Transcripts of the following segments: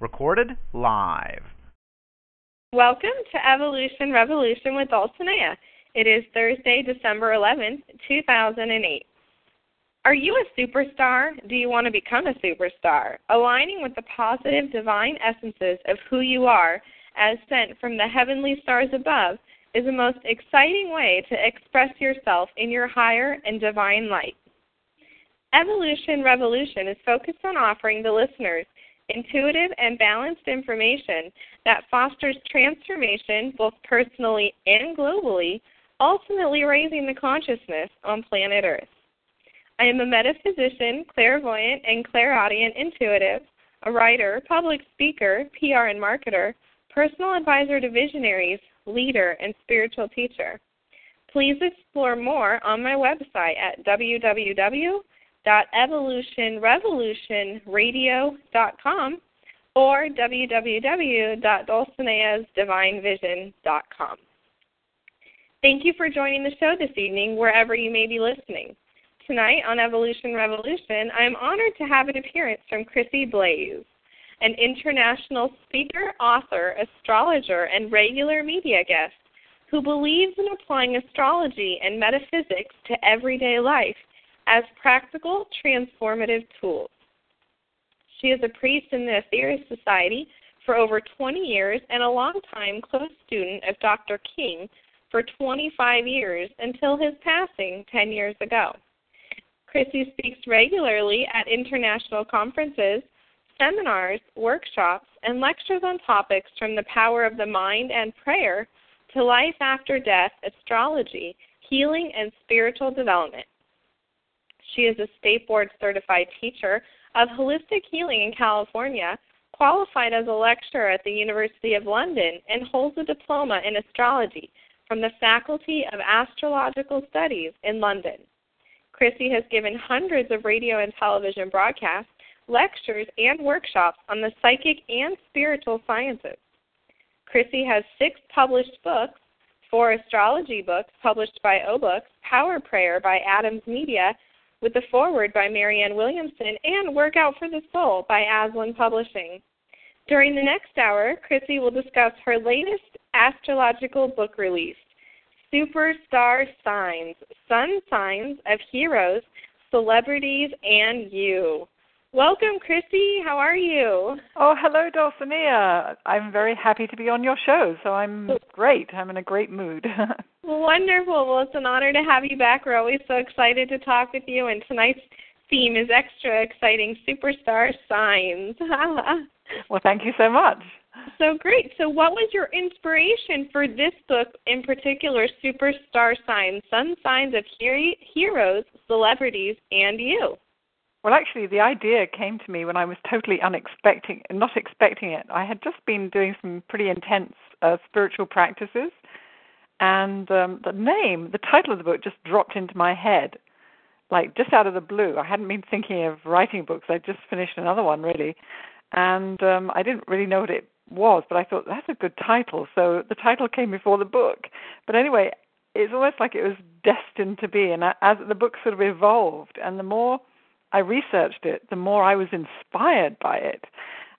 Recorded live. Welcome to Evolution Revolution with Dulcinea. It is Thursday, December 11th, 2008. Are you a superstar? Do you want to become a superstar? Aligning with the positive divine essences of who you are, as sent from the heavenly stars above, is the most exciting way to express yourself in your higher and divine light. Evolution Revolution is focused on offering the listeners intuitive and balanced information that fosters transformation both personally and globally, ultimately raising the consciousness on planet Earth. I am a metaphysician, clairvoyant, and clairaudient intuitive, a writer, public speaker, PR and marketer, personal advisor to visionaries, leader, and spiritual teacher. Please explore more on my website at www.evolutionrevolutionradio.com or www.dulcineasdivinevision.com. Thank you for joining the show this evening, wherever you may be listening. Tonight on Evolution Revolution, I am honored to have an appearance from Chrissy Blaze, an international speaker, author, astrologer, and regular media guest who believes in applying astrology and metaphysics to everyday life as practical, transformative tools. She is a priest in the Aetherius Society for over 20 years and a longtime close student of Dr. King for 25 years until his passing 10 years ago. Chrissy speaks regularly at international conferences, seminars, workshops, and lectures on topics from the power of the mind and prayer to life after death, astrology, healing, and spiritual development. She is a state board certified teacher of holistic healing in California, qualified as a lecturer at the University of London, and holds a diploma in astrology from the Faculty of Astrological Studies in London. Chrissy has given hundreds of radio and television broadcasts, lectures, and workshops on the psychic and spiritual sciences. Chrissy has six published books, four astrology books published by O Books, Power Prayer by Adams Media, with the foreword by Marianne Williamson, and Workout for the Soul by Aslan Publishing. During the next hour, Chrissy will discuss her latest astrological book release, Superstar Signs Sun Signs of Heroes, Celebrities, and You. Welcome, Chrissy. How are you? Oh, hello, Dulcinea. I'm very happy to be on your show, so I'm great. I'm in a great mood. Wonderful. Well, it's an honor to have you back. We're always so excited to talk with you, and tonight's theme is extra exciting superstar signs. well, thank you so much. So great. So, what was your inspiration for this book in particular, Superstar Signs Sun Signs of Heroes, Celebrities, and You? Well, actually, the idea came to me when I was totally unexpecting, not expecting it. I had just been doing some pretty intense uh, spiritual practices, and um, the name, the title of the book, just dropped into my head, like just out of the blue. I hadn't been thinking of writing books. I just finished another one, really, and um, I didn't really know what it was, but I thought that's a good title. So the title came before the book. But anyway, it's almost like it was destined to be, and as the book sort of evolved, and the more I researched it, the more I was inspired by it.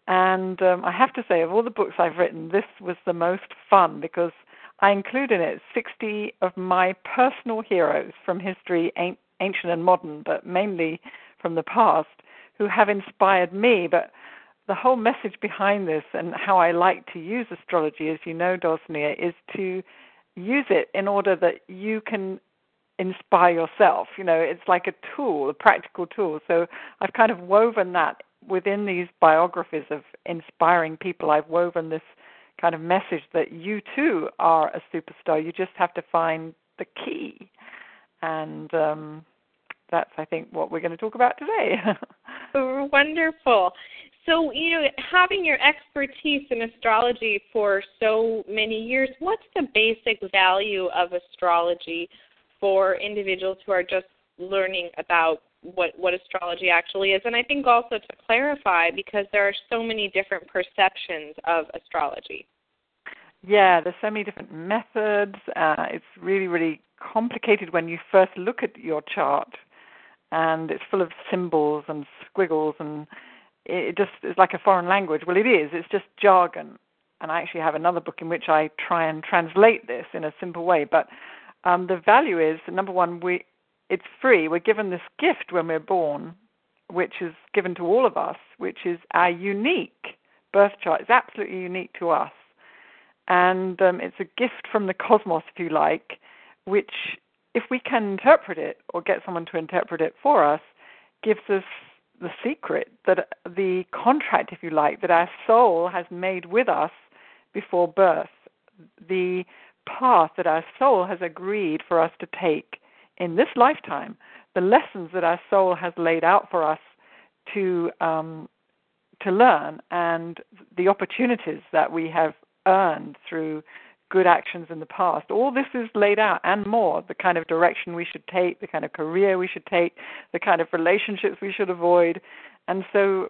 And um, I have to say, of all the books I've written, this was the most fun because I include in it 60 of my personal heroes from history, ancient and modern, but mainly from the past, who have inspired me. But the whole message behind this and how I like to use astrology, as you know, Dulcinea, is to use it in order that you can inspire yourself. You know, it's like a tool, a practical tool. So I've kind of woven that within these biographies of inspiring people. I've woven this kind of message that you too are a superstar. You just have to find the key. And um, that's, I think, what we're going to talk about today. Wonderful. So, you know, having your expertise in astrology for so many years, what's the basic value of astrology for individuals who are just learning about what what astrology actually is and i think also to clarify because there are so many different perceptions of astrology yeah there's so many different methods uh, it's really really complicated when you first look at your chart and it's full of symbols and squiggles and it just is like a foreign language. Well, it is. It's just jargon. And I actually have another book in which I try and translate this in a simple way. But um, the value is number one, we it's free. We're given this gift when we're born, which is given to all of us, which is our unique birth chart. It's absolutely unique to us, and um, it's a gift from the cosmos, if you like, which, if we can interpret it or get someone to interpret it for us, gives us the secret that the contract, if you like, that our soul has made with us before birth, the path that our soul has agreed for us to take in this lifetime, the lessons that our soul has laid out for us to um, to learn, and the opportunities that we have earned through good actions in the past. All this is laid out and more the kind of direction we should take, the kind of career we should take, the kind of relationships we should avoid. And so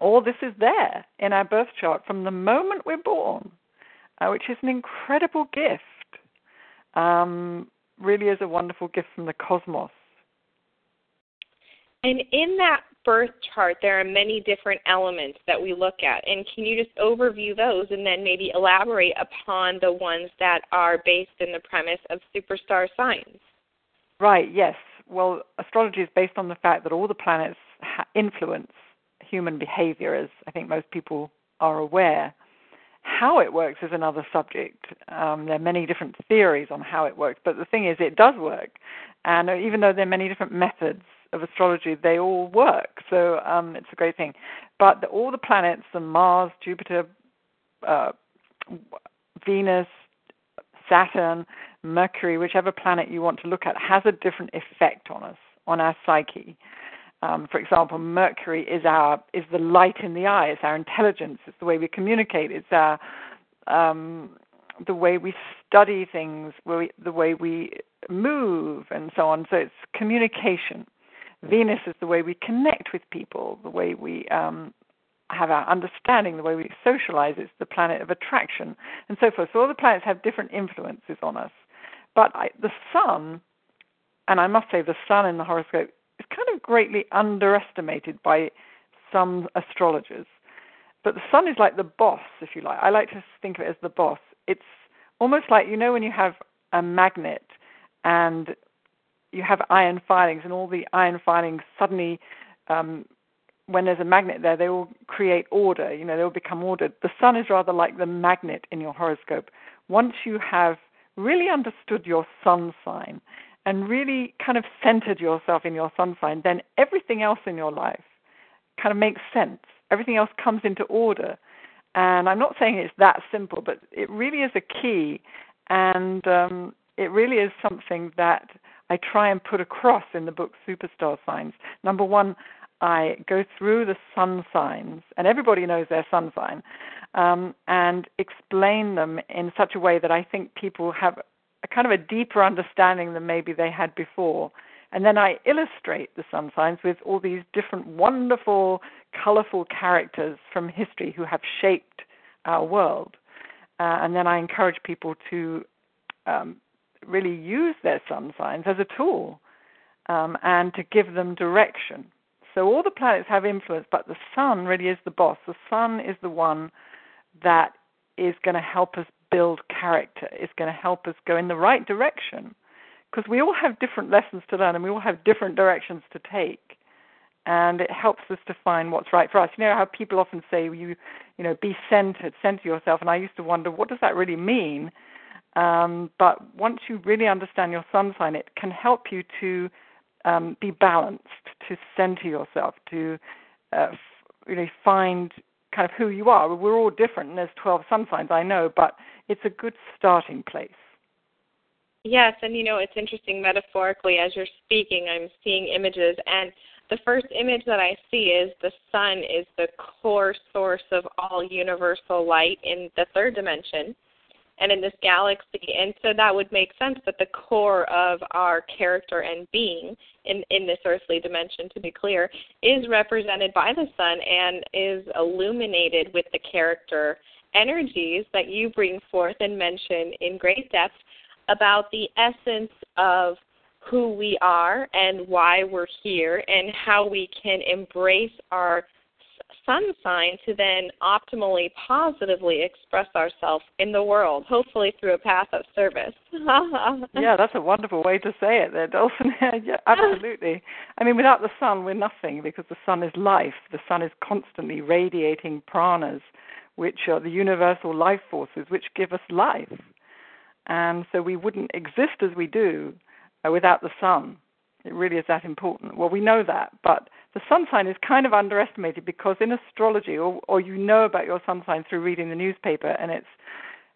all this is there in our birth chart from the moment we're born, uh, which is an incredible gift. Um, really is a wonderful gift from the cosmos. And in that birth chart, there are many different elements that we look at. And can you just overview those and then maybe elaborate upon the ones that are based in the premise of superstar signs? Right, yes. Well, astrology is based on the fact that all the planets influence human behavior, as I think most people are aware. How it works is another subject. Um, there are many different theories on how it works, but the thing is, it does work. And even though there are many different methods of astrology, they all work. So um, it's a great thing. But the, all the planets, the Mars, Jupiter, uh, Venus, Saturn, Mercury, whichever planet you want to look at, has a different effect on us, on our psyche. Um, for example, Mercury is our is the light in the eye. It's our intelligence. It's the way we communicate. It's our um, the way we study things, the way we move, and so on. So it's communication. Venus is the way we connect with people, the way we um, have our understanding, the way we socialize. It's the planet of attraction, and so forth. So all the planets have different influences on us. But I, the sun, and I must say, the sun in the horoscope is kind of greatly underestimated by some astrologers. But the sun is like the boss, if you like. I like to think of it as the boss. It's almost like you know when you have a magnet and you have iron filings, and all the iron filings suddenly, um, when there's a magnet there, they all create order. You know, they all become ordered. The sun is rather like the magnet in your horoscope. Once you have really understood your sun sign and really kind of centered yourself in your sun sign, then everything else in your life kind of makes sense. Everything else comes into order. And I'm not saying it's that simple, but it really is a key. And um, it really is something that I try and put across in the book Superstar Signs. Number one, I go through the sun signs, and everybody knows their sun sign, um, and explain them in such a way that I think people have kind of a deeper understanding than maybe they had before. And then I illustrate the sun signs with all these different wonderful, colorful characters from history who have shaped our world. Uh, and then I encourage people to um, really use their sun signs as a tool um, and to give them direction. So all the planets have influence, but the sun really is the boss. The sun is the one that is going to help us build character, is going to help us go in the right direction. Because we all have different lessons to learn and we all have different directions to take. And it helps us to find what's right for us. You know how people often say you, you know, be centered, center yourself. And I used to wonder, what does that really mean? Um, but once you really understand your sun sign, it can help you to um, be balanced, to center yourself, to uh, f- you know find kind of who you are. We're all different, and there's 12 sun signs, I know, but it's a good starting place. Yes, and you know it's interesting metaphorically as you're speaking, I'm seeing images, and the first image that I see is the sun is the core source of all universal light in the third dimension and in this galaxy. And so that would make sense that the core of our character and being in, in this earthly dimension, to be clear, is represented by the sun and is illuminated with the character energies that you bring forth and mention in great depth about the essence of who we are and why we're here and how we can embrace our sun sign to then optimally, positively express ourselves in the world, hopefully through a path of service. yeah, that's a wonderful way to say it there, Dulcinea. yeah, absolutely. I mean, without the sun, we're nothing because the sun is life. The sun is constantly radiating pranas, which are the universal life forces which give us life. And so we wouldn't exist as we do uh, without the sun. It really is that important. Well, we know that, but the sun sign is kind of underestimated because in astrology, or, or you know about your sun sign through reading the newspaper, and it's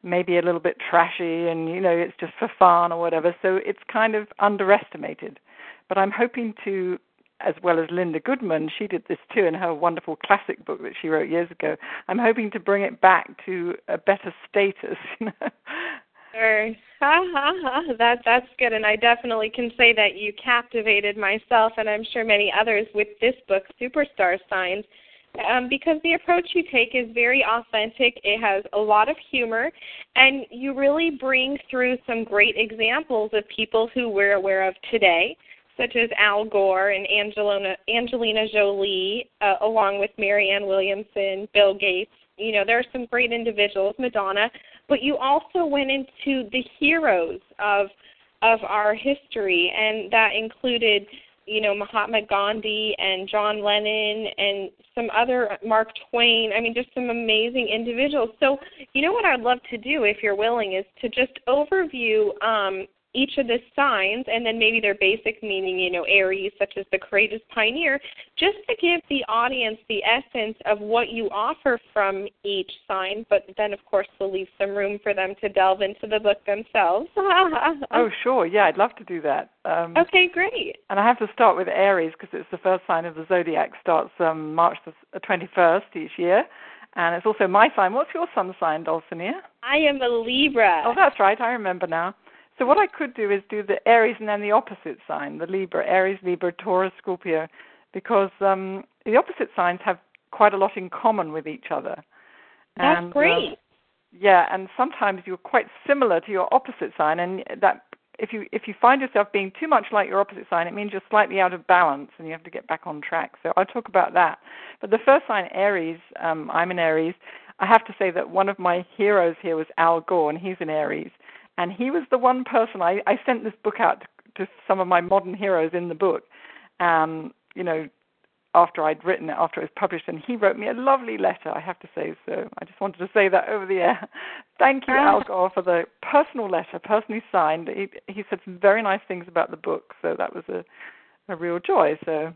maybe a little bit trashy and you know it's just for fun or whatever so it's kind of underestimated. But i'm hoping to as well as linda goodman she did this too in her wonderful classic book that she wrote years ago i'm hoping to bring it back to a better status you know Sure. Ha ha ha. That that's good, and I definitely can say that you captivated myself, and I'm sure many others with this book, Superstar Signs, um, because the approach you take is very authentic. It has a lot of humor, and you really bring through some great examples of people who we're aware of today, such as Al Gore and Angelina Angelina Jolie, uh, along with Marianne Williamson, Bill Gates. You know, there are some great individuals, Madonna, but you also went into the heroes of of our history, and that included, you know, Mahatma Gandhi and John Lennon and some other Mark Twain. I mean, just some amazing individuals. So, you know what I'd love to do, if you're willing, is to just overview um, each of the signs and then maybe their basic meaning, you know, Aries, such as the courageous pioneer, just to give the audience the essence of what you offer from each sign, but then, of course, we'll leave some room for them to delve into the book themselves. oh, sure. Yeah, I'd love to do that. Um, okay, great. And I have to start with Aries because it's the first sign of the zodiac, starts um, March the 21st each year. And it's also my sign. What's your sun sign, Dulcinea? I am a Libra. Oh, that's right. I remember now. So what I could do is do the Aries and then the opposite sign, the Libra, Aries, Libra, Taurus, Scorpio, because um, the opposite signs have quite a lot in common with each other. That's and, great. Uh, yeah, and sometimes you're quite similar to your opposite sign, and that if you if you find yourself being too much like your opposite sign, it means you're slightly out of balance and you have to get back on track. So I'll talk about that. But the first sign, Aries, um, I'm an Aries. I have to say that one of my heroes here was Al Gore, and he's an Aries and he was the one person I, I sent this book out to, to some of my modern heroes in the book. Um, you know, after I'd written it, after it was published, and he wrote me a lovely letter. I have to say so. I just wanted to say that over the air. Thank you, Al Gore, for the personal letter, personally signed. He, he said some very nice things about the book, so that was a, a real joy. So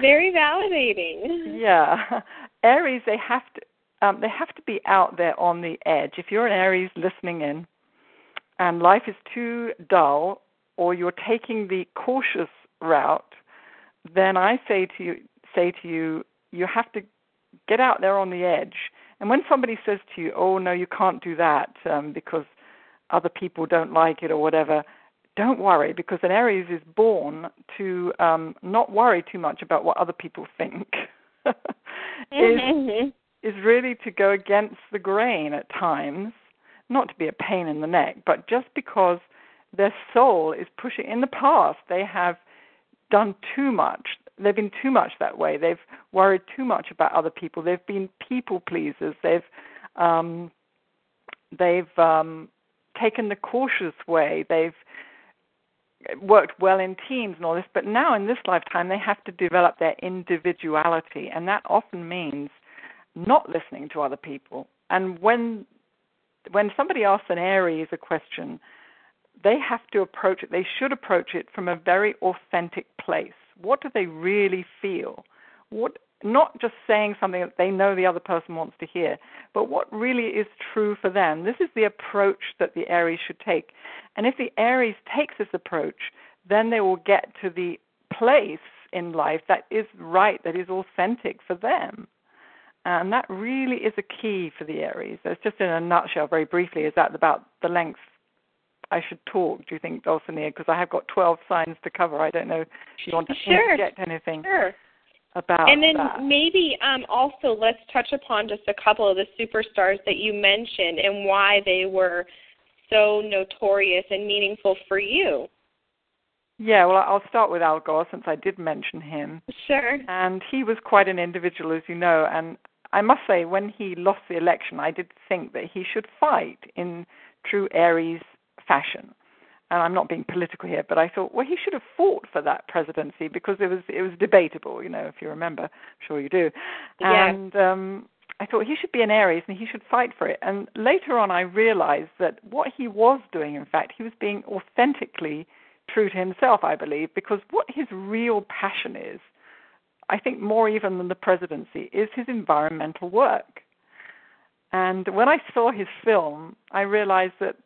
very validating. Yeah, Aries, they have to. Um, they have to be out there on the edge. If you're an Aries listening in, and life is too dull, or you're taking the cautious route, then I say to you, say to you, you have to get out there on the edge. And when somebody says to you, "Oh no, you can't do that um, because other people don't like it or whatever," don't worry because an Aries is born to um, not worry too much about what other people think. is, mm-hmm. is really to go against the grain at times not to be a pain in the neck, but just because their soul is pushing. In the past, they have done too much. They've been too much that way. They've worried too much about other people. They've been people pleasers. They've um, they've um, taken the cautious way. They've worked well in teams and all this, but now in this lifetime they have to develop their individuality, and that often means not listening to other people. And when when somebody asks an Aries a question, they have to approach it, they should approach it from a very authentic place. What do they really feel? What not just saying something that they know the other person wants to hear, but what really is true for them. This is the approach that the Aries should take. And if the Aries takes this approach, then they will get to the place in life that is right, that is authentic for them. And that really is a key for the Aries. That's just in a nutshell, very briefly, is that about the length I should talk, do you think, Dulcinea? Because I have got 12 signs to cover. I don't know if you want to sure. interject anything sure. about And then that. maybe um, also let's touch upon just a couple of the superstars that you mentioned and why they were so notorious and meaningful for you. Yeah, well, I'll start with Al Gore since I did mention him. Sure. And he was quite an individual, as you know, and I must say, when he lost the election, I did think that he should fight in true Aries fashion. And I'm not being political here, but I thought, well, he should have fought for that presidency because it was it was debatable, you know, if you remember. I'm sure you do. Yeah. And um, I thought he should be an Aries and he should fight for it. And later on, I realized that what he was doing, in fact, he was being authentically true to himself, I believe, because what his real passion is, I think more even than the presidency, is his environmental work. And when I saw his film, I realized that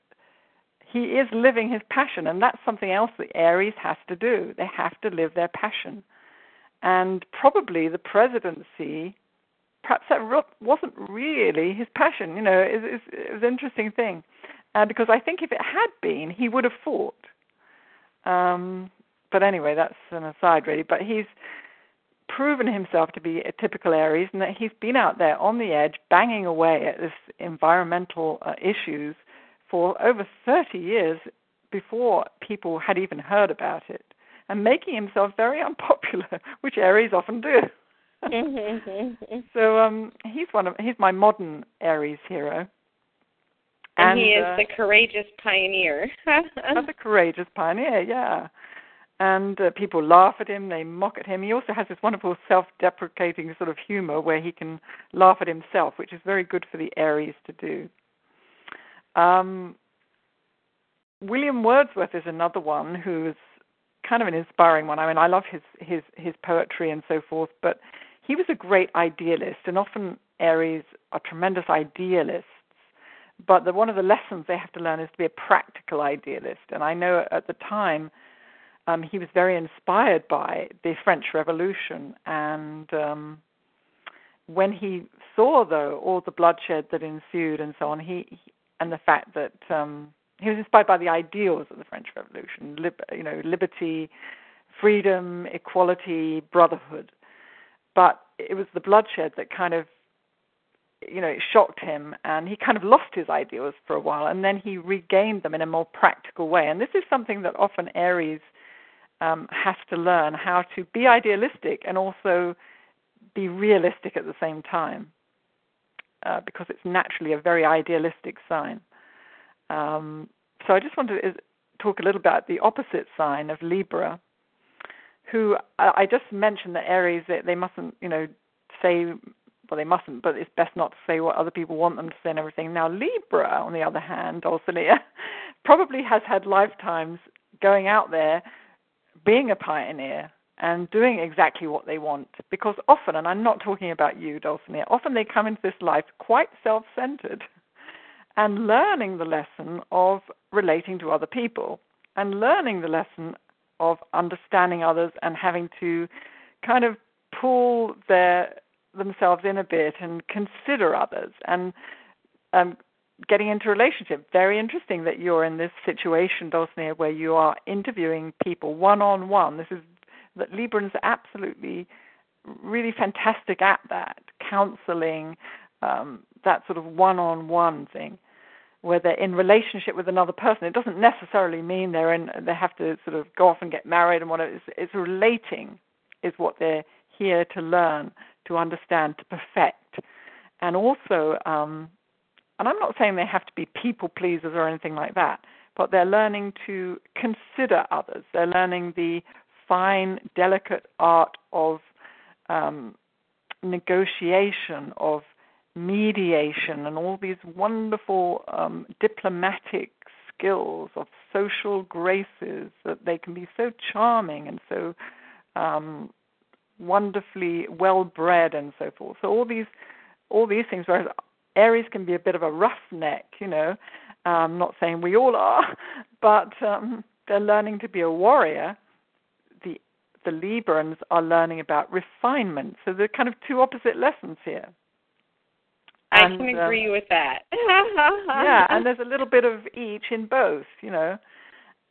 he is living his passion, and that's something else that Aries has to do. They have to live their passion. And probably the presidency, perhaps that wasn't really his passion. You know, it, it, it was an interesting thing. Uh, because I think if it had been, he would have fought. Um, but anyway, that's an aside, really. But he's proven himself to be a typical Aries, and that he's been out there on the edge, banging away at this environmental uh, issues for over 30 years before people had even heard about it, and making himself very unpopular, which Aries often do. so um, he's one of he's my modern Aries hero. And, And, he is uh, the courageous pioneer. That's a courageous pioneer, yeah. And uh, people laugh at him, they mock at him. He also has this wonderful self deprecating sort of humor where he can laugh at himself, which is very good for the Aries to do. Um, William Wordsworth is another one who's kind of an inspiring one. I mean, I love his his his poetry and so forth, but he was a great idealist, and often Aries are tremendous idealists. But the, one of the lessons they have to learn is to be a practical idealist. And I know at the time um, he was very inspired by the French Revolution, and um, when he saw though all the bloodshed that ensued and so on, he, he and the fact that um, he was inspired by the ideals of the French Revolution, lib- you know, liberty, freedom, equality, brotherhood. But it was the bloodshed that kind of, you know, it shocked him, and he kind of lost his ideals for a while, and then he regained them in a more practical way. And this is something that often Aries um, has to learn how to be idealistic and also be realistic at the same time uh, because it's naturally a very idealistic sign. Um, so I just want to talk a little about the opposite sign of Libra, who I just mentioned that Aries they mustn't you know say well they mustn't, but it's best not to say what other people want them to say and everything. Now Libra, on the other hand, Dulcinea, probably has had lifetimes going out there, being a pioneer and doing exactly what they want. Because often, and I'm not talking about you, Dulcinea, often they come into this life quite self-centered and learning the lesson of relating to other people and learning the lesson of understanding others and having to kind of pull their themselves in a bit and consider others and um, getting into a relationship. Very interesting that you're in this situation, Dulcinea, where you are interviewing people one on one. This is that Librans absolutely really fantastic at that, counseling, um, that sort of one on one thing where they're in relationship with another person. It doesn't necessarily mean they're in they have to sort of go off and get married and whatever. It's, it's relating is what they're here to learn, to understand, to perfect, and also. Um, and I'm not saying they have to be people pleasers or anything like that, but they're learning to consider others. They're learning the fine, delicate art of um, negotiation, of mediation and all these wonderful um, diplomatic skills of social graces that they can be so charming and so um, wonderfully well bred and so forth. So all these all these things, whereas Aries can be a bit of a roughneck, you know. I'm not saying we all are, but um, they're learning to be a warrior. The the Librans are learning about refinement. So they're kind of two opposite lessons here. I And, can uh, agree with that. yeah, and there's a little bit of each in both, you know.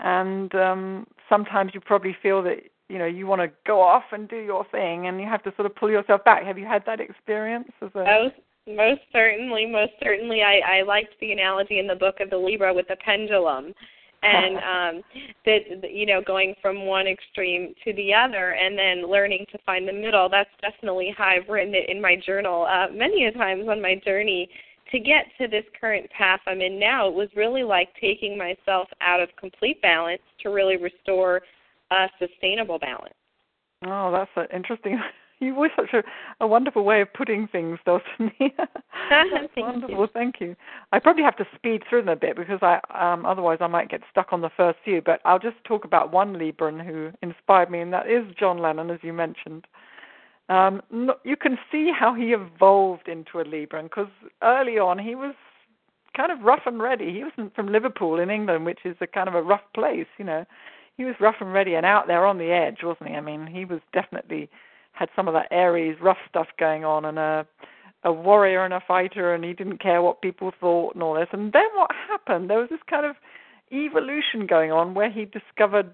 And um sometimes you probably feel that you know you want to go off and do your thing, and you have to sort of pull yourself back. Have you had that experience as a? most most certainly, most certainly. I I liked the analogy in the book of the Libra with the pendulum, and um that you know going from one extreme to the other and then learning to find the middle. That's definitely how i've written it in my journal uh many a times on my journey to get to this current path i'm in now. It was really like taking myself out of complete balance to really restore a sustainable balance. Oh that's an interesting You've always such a, a wonderful way of putting things, Dulcinea. That's wonderful. You. Thank you. I probably have to speed through them a bit because I um, otherwise I might get stuck on the first few. But I'll just talk about one Libran who inspired me, and that is John Lennon, as you mentioned. Um, you can see how he evolved into a Libran because early on he was kind of rough and ready. He wasn't from Liverpool in England, which is a kind of a rough place, you know. He was rough and ready and out there on the edge, wasn't he? I mean, he was definitely had some of that Aries rough stuff going on and a a warrior and a fighter and he didn't care what people thought and all this. And then what happened? There was this kind of evolution going on where he discovered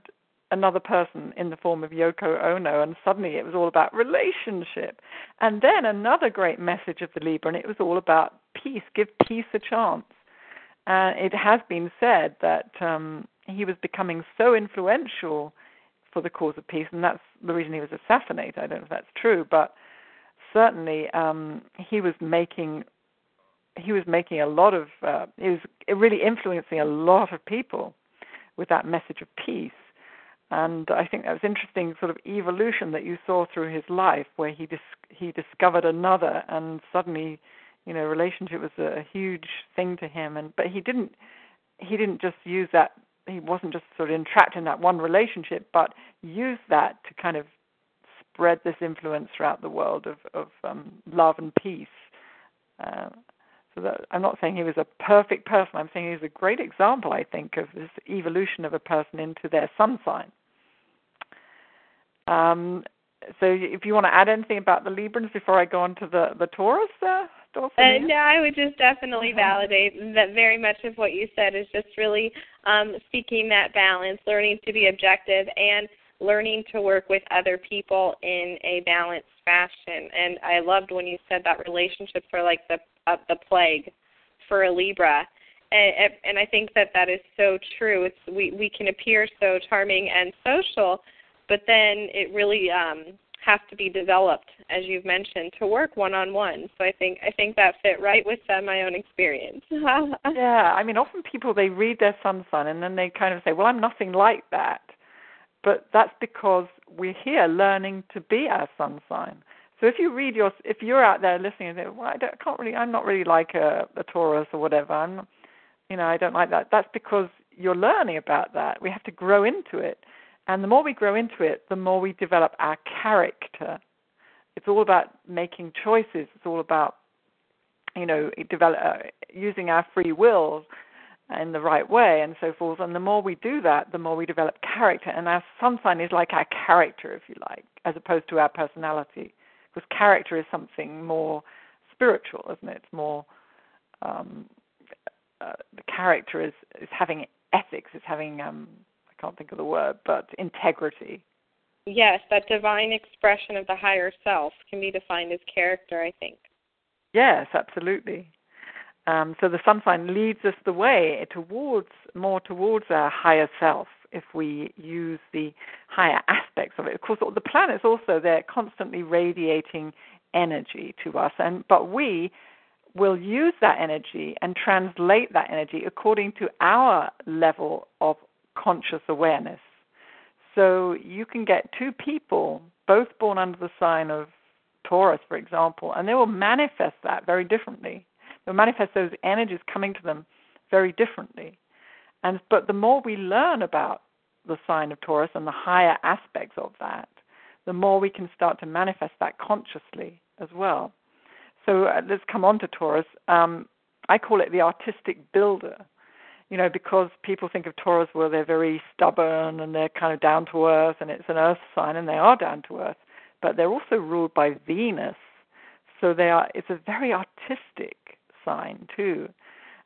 another person in the form of Yoko Ono and suddenly it was all about relationship. And then another great message of the Libra and it was all about peace, give peace a chance. And it has been said that um he was becoming so influential for the cause of peace, and that's the reason he was assassinated. I don't know if that's true, but certainly um, he was making he was making a lot of uh, he was really influencing a lot of people with that message of peace. And I think that was interesting sort of evolution that you saw through his life, where he dis- he discovered another, and suddenly, you know, relationship was a, huge thing to him. And but he didn't he didn't just use that he wasn't just sort of entrapped in that one relationship, but used that to kind of spread this influence throughout the world of, of um, love and peace. Uh, so that, I'm not saying he was a perfect person. I'm saying he was a great example, I think, of this evolution of a person into their sun sign. Um, so, if you want to add anything about the Librans before I go on to the the Taurus, uh, uh, no, I would just definitely validate that very much of what you said is just really um, seeking that balance, learning to be objective, and learning to work with other people in a balanced fashion. And I loved when you said that relationships are like the uh, the plague for a Libra. And, and I think that that is so true. It's we we can appear so charming and social, but then it really um, have to be developed, as you've mentioned, to work one on one. So I think I think that fit right with uh, my own experience. yeah, I mean, often people they read their sun sign and then they kind of say, "Well, I'm nothing like that," but that's because we're here learning to be our sun sign. So if you read your, if you're out there listening and say, "Well, I, I can't really, I'm not really like a, a Taurus or whatever," I'm, you know, I don't like that. That's because you're learning about that. We have to grow into it. And the more we grow into it, the more we develop our character. It's all about making choices. It's all about, you know, develop, uh, using our free will in the right way and so forth. And the more we do that, the more we develop character. And our sun sign is like our character, if you like, as opposed to our personality. Because character is something more spiritual, isn't it? It's more um, uh, the character is is having ethics, is having um, can't think of the word, but integrity. Yes, that divine expression of the higher self can be defined as character, I think. Yes, absolutely. Um, so the sun sign leads us the way towards more towards our higher self if we use the higher aspects of it. Of course, the planets also they're constantly radiating energy to us, and but we will use that energy and translate that energy according to our level of conscious awareness. So you can get two people, both born under the sign of Taurus, for example, and they will manifest that very differently. They'll manifest those energies coming to them very differently. And but the more we learn about the sign of Taurus and the higher aspects of that, the more we can start to manifest that consciously as well. So uh, let's come on to Taurus. Um, I call it the artistic builder you know, because people think of Taurus, well, they're very stubborn and they're kind of down to earth, and it's an earth sign, and they are down to earth, but they're also ruled by Venus, so they are. It's a very artistic sign too,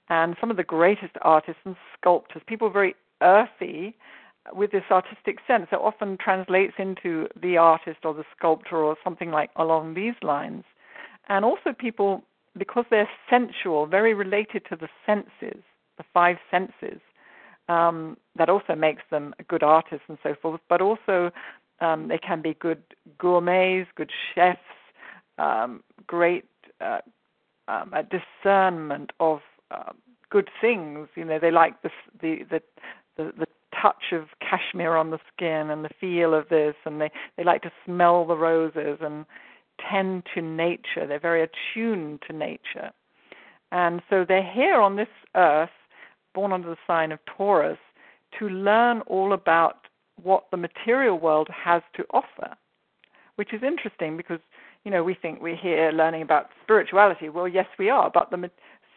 and some of the greatest artists and sculptors, people very earthy with this artistic sense that often translates into the artist or the sculptor or something like along these lines, and also people because they're sensual, very related to the senses the five senses. Um, that also makes them good artists and so forth, but also um, they can be good gourmets, good chefs, um, great uh, um, discernment of uh, good things. You know, they like the the the the, the touch of cashmere on the skin and the feel of this, and they they like to smell the roses and tend to nature. They're very attuned to nature, and so they're here on this earth, born under the sign of Taurus, to learn all about what the material world has to offer, which is interesting because you know we think we're here learning about spirituality. Well, yes, we are, but the,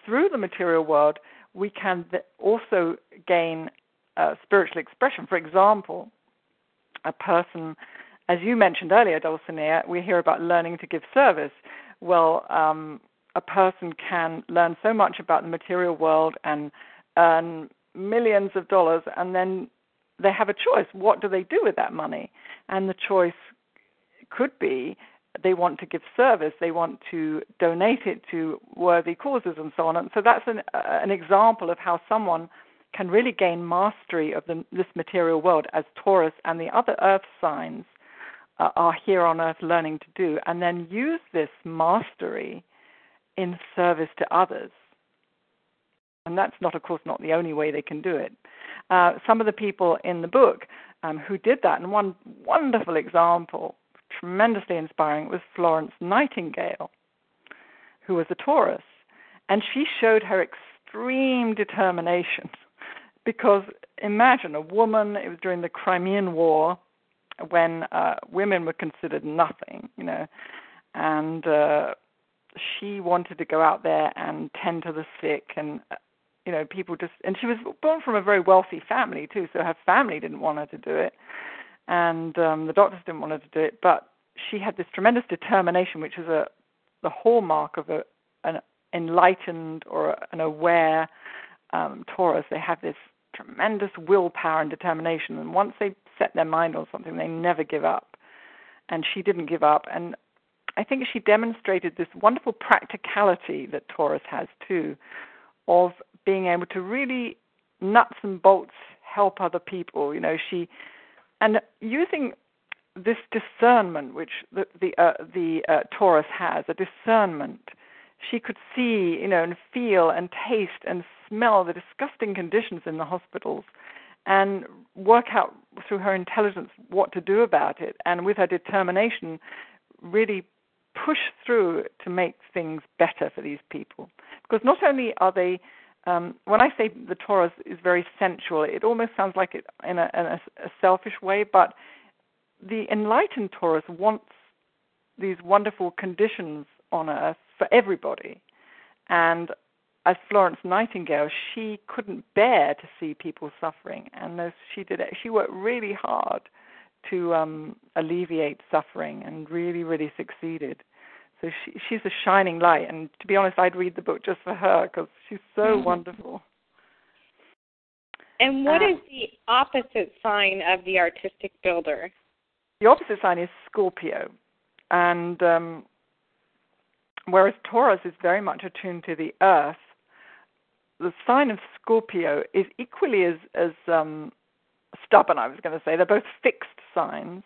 through the material world, we can also gain uh, spiritual expression. For example, a person, as you mentioned earlier, Dulcinea, we hear about learning to give service. Well, um, a person can learn so much about the material world and earn millions of dollars, and then they have a choice. What do they do with that money? And the choice could be they want to give service, they want to donate it to worthy causes, and so on. And so that's an, uh, an example of how someone can really gain mastery of the, this material world, as Taurus and the other Earth signs uh, are here on Earth learning to do, and then use this mastery in service to others. And that's not, of course, not the only way they can do it. Uh, some of the people in the book um, who did that, and one wonderful example, tremendously inspiring, was Florence Nightingale, who was a Taurus. And she showed her extreme determination because imagine a woman, it was during the Crimean War when uh, women were considered nothing, you know, and uh, she wanted to go out there and tend to the sick and uh, you know people just and she was born from a very wealthy family too so her family didn't want her to do it and um the doctors didn't want her to do it but she had this tremendous determination which is a the hallmark of a an enlightened or an aware um taurus they have this tremendous willpower and determination. And once they set their mind on something, they never give up. And she didn't give up. And I think she demonstrated this wonderful practicality that Taurus has too, of being able to really nuts and bolts help other people. You know, she and using this discernment, which the the, uh, the uh, Taurus has, a discernment. She could see, you know, and feel and taste and smell the disgusting conditions in the hospitals and work out through her intelligence what to do about it and with her determination really push through to make things better for these people because not only are they um, when I say the Taurus is very sensual, it almost sounds like it in a, in a, a selfish way, but the enlightened Taurus wants these wonderful conditions on earth for everybody. And as Florence Nightingale, she couldn't bear to see people suffering, and she did it, she worked really hard to um, alleviate suffering, and really, really succeeded. So she, she's a shining light, and to be honest, I'd read the book just for her because she's so mm-hmm. wonderful. And what uh, is the opposite sign of the artistic builder? The opposite sign is Scorpio, and um, whereas Taurus is very much attuned to the earth, the sign of Scorpio is equally as as um, stubborn. I was going to say they're both fixed signs.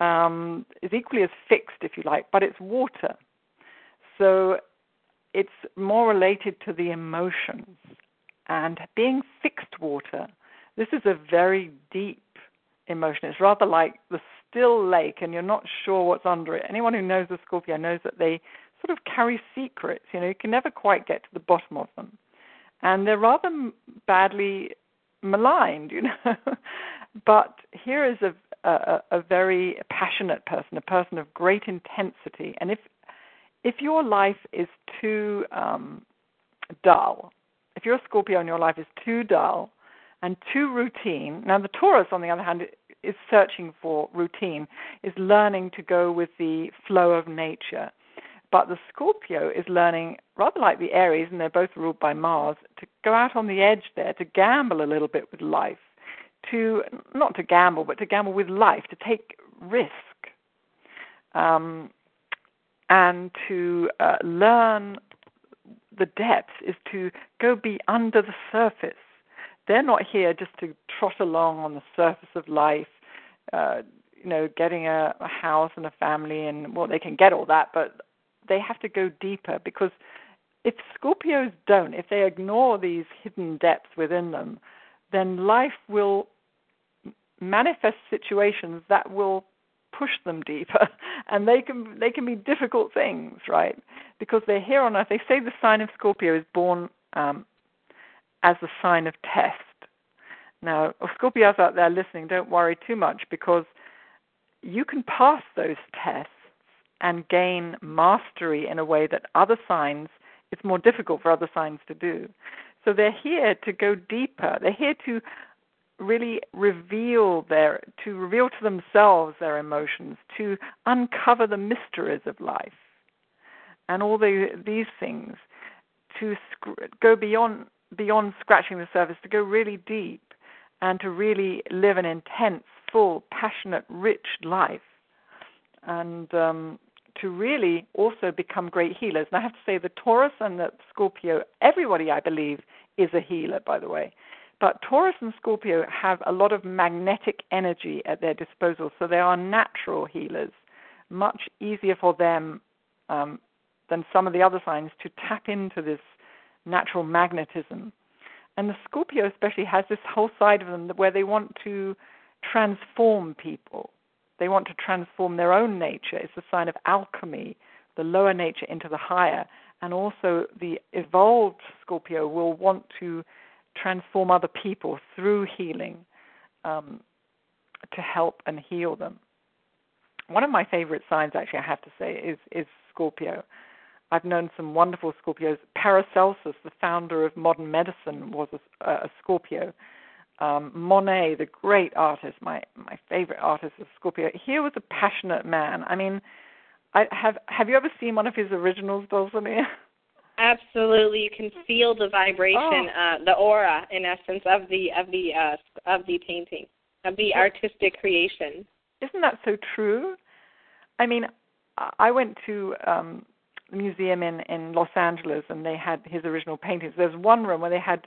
Um, is equally as fixed, if you like, but it's water, so it's more related to the emotions. And being fixed water, this is a very deep emotion. It's rather like the still lake, and you're not sure what's under it. Anyone who knows the Scorpio knows that they sort of carry secrets. You know, you can never quite get to the bottom of them and they're rather badly maligned, you know. but here is a, a, a very passionate person, a person of great intensity, and if if your life is too um, dull, if your Scorpio and your life is too dull and too routine, now the Taurus, on the other hand, is searching for routine, is learning to go with the flow of nature. But the Scorpio is learning, rather like the Aries, and they're both ruled by Mars, to go out on the edge there, to gamble a little bit with life, to not to gamble, but to gamble with life, to take risk, um, and to uh, learn the depths is to go be under the surface, they're not here just to trot along on the surface of life, uh, you know, getting a, a house and a family, and well, they can get all that, but they have to go deeper because if Scorpios don't, if they ignore these hidden depths within them, then life will manifest situations that will push them deeper. And they can they can be difficult things right? Because they're here on earth. They say the sign of scorpio is born um, as a sign of test. Now scorpios out there listening don't worry too much because you can pass those tests and gain mastery in a way that other signs it's more difficult for other signs to do. So they're here to go deeper. They're here to really reveal their to reveal to themselves their emotions to uncover the mysteries of life and all the, these things to sc- go beyond beyond scratching the surface to go really deep and to really live an intense full passionate rich life and um, to really also become great healers. And i have to say the taurus and the scorpio everybody i believe is a healer by the way but Taurus and Scorpio have a lot of magnetic energy at their disposal, so they are natural healers. Much easier for them um, than some of the other signs to tap into this natural magnetism. And the Scorpio, especially, has this whole side of them where they want to transform people. They want to transform their own nature. It's a sign of alchemy, the lower nature into the higher. And also, the evolved Scorpio will want to transform other people through healing um, to help and heal them. One of my favorite signs, actually, I have to say, is is Scorpio. I've known some wonderful Scorpios. Paracelsus, the founder of modern medicine, was a, a Scorpio. Um, Monet, the great artist, my my favorite artist, is Scorpio. He was a passionate man. I mean, I have have you ever seen one of his originals, Dulcinea? Absolutely, you can feel the vibration, oh. uh, the aura, in essence, of the of the uh, of the painting, of the artistic creation. Isn't that so true? I mean, I went to um, the museum in in Los Angeles, and they had his original paintings. There's one room where they had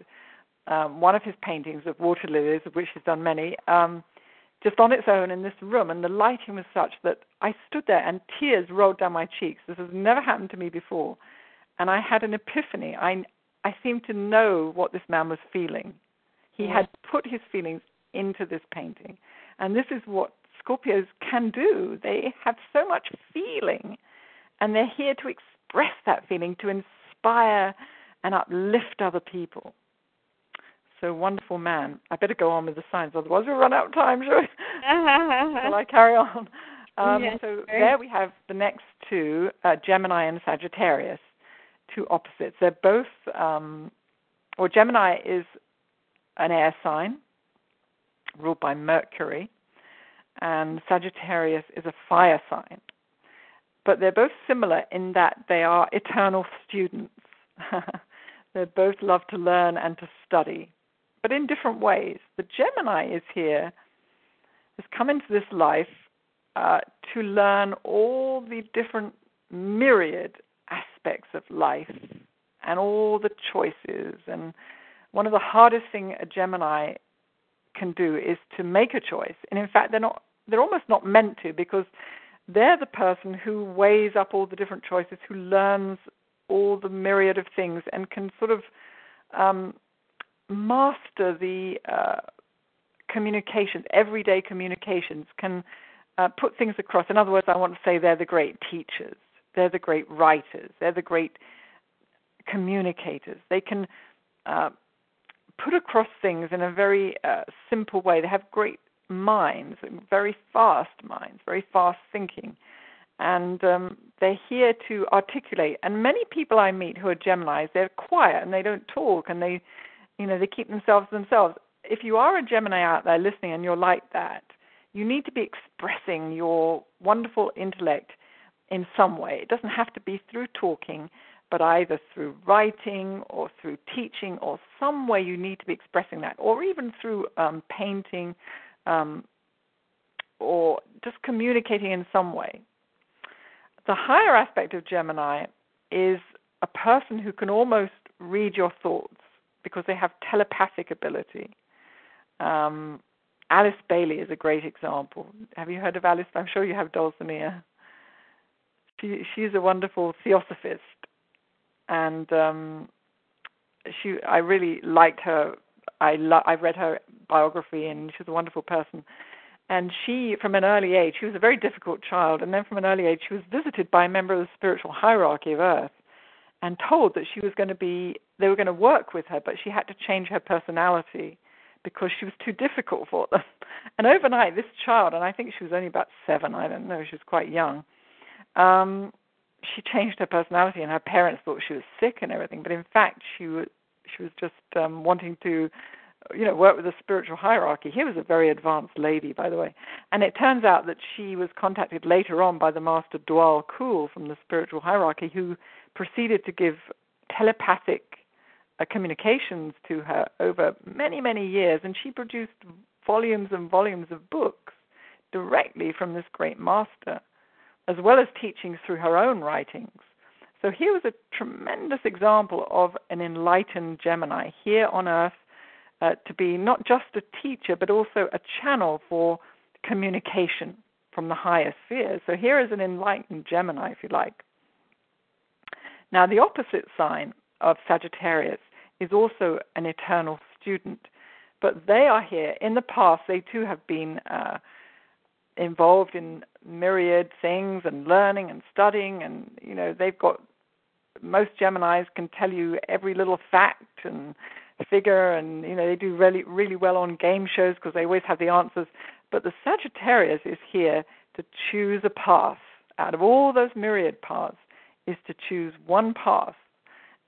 um, one of his paintings of water lilies, of which he's done many, um, just on its own in this room, and the lighting was such that I stood there and tears rolled down my cheeks. This has never happened to me before and I had an epiphany. I I seemed to know what this man was feeling. He yeah. had put his feelings into this painting, and this is what Scorpios can do. They have so much feeling, and they're here to express that feeling, to inspire and uplift other people. So wonderful man. I better go on with the signs, otherwise we'll run out of time. Shall, Shall I carry on? Um, yes, so there we have the next two, uh, Gemini and Sagittarius two opposites. They're both, um, or Gemini is an air sign ruled by Mercury, and Sagittarius is a fire sign. But they're both similar in that they are eternal students. they both love to learn and to study, but in different ways. The Gemini is here, has come into this life uh, to learn all the different myriad aspects of life and all the choices. And one of the hardest thing a Gemini can do is to make a choice. And in fact, they're not. They're almost not meant to because they're the person who weighs up all the different choices, who learns all the myriad of things, and can sort of um, master the uh, communications, everyday communications, can uh, put things across. In other words, I want to say they're the great teachers. They're the great writers. They're the great communicators. They can uh, put across things in a very uh, simple way. They have great minds, very fast minds, very fast thinking. And um, they're here to articulate. And many people I meet who are Geminis, they're quiet and they don't talk and they, you know, they keep themselves to themselves. If you are a Gemini out there listening and you're like that, you need to be expressing your wonderful intellect in some way. It doesn't have to be through talking, but either through writing or through teaching or some way you need to be expressing that, or even through um, painting um, or just communicating in some way. The higher aspect of Gemini is a person who can almost read your thoughts because they have telepathic ability. Um, Alice Bailey is a great example. Have you heard of Alice? I'm sure you have, Dulcinea. She she's a wonderful theosophist, and um, she I really liked her. I lo- I read her biography, and she's a wonderful person. And she, from an early age, she was a very difficult child, and then from an early age, she was visited by a member of the spiritual hierarchy of Earth, and told that she was going to be they were going to work with her, but she had to change her personality because she was too difficult for them. And overnight, this child, and I think she was only about seven, I don't know, she was quite young, um, she changed her personality, and her parents thought she was sick and everything. But in fact, she was she was just um, wanting to, you know, work with the spiritual hierarchy. He was a very advanced lady, by the way. And it turns out that she was contacted later on by the master Djwhal Khul from the spiritual hierarchy, who proceeded to give telepathic uh, communications to her over many, many years, and she produced volumes and volumes of books directly from this great master, as well as teachings through her own writings. So here was a tremendous example of an enlightened Gemini here on Earth uh, to be not just a teacher, but also a channel for communication from the higher spheres. So here is an enlightened Gemini, if you like. Now, the opposite sign of Sagittarius is also an eternal student, but they are here. In the past, they too have been uh, involved in myriad things and learning and studying, and you know they've got most Geminis can tell you every little fact and figure, and you know they do really really well on game shows because they always have the answers. But the Sagittarius is here to choose a path out of all those myriad paths is to choose one path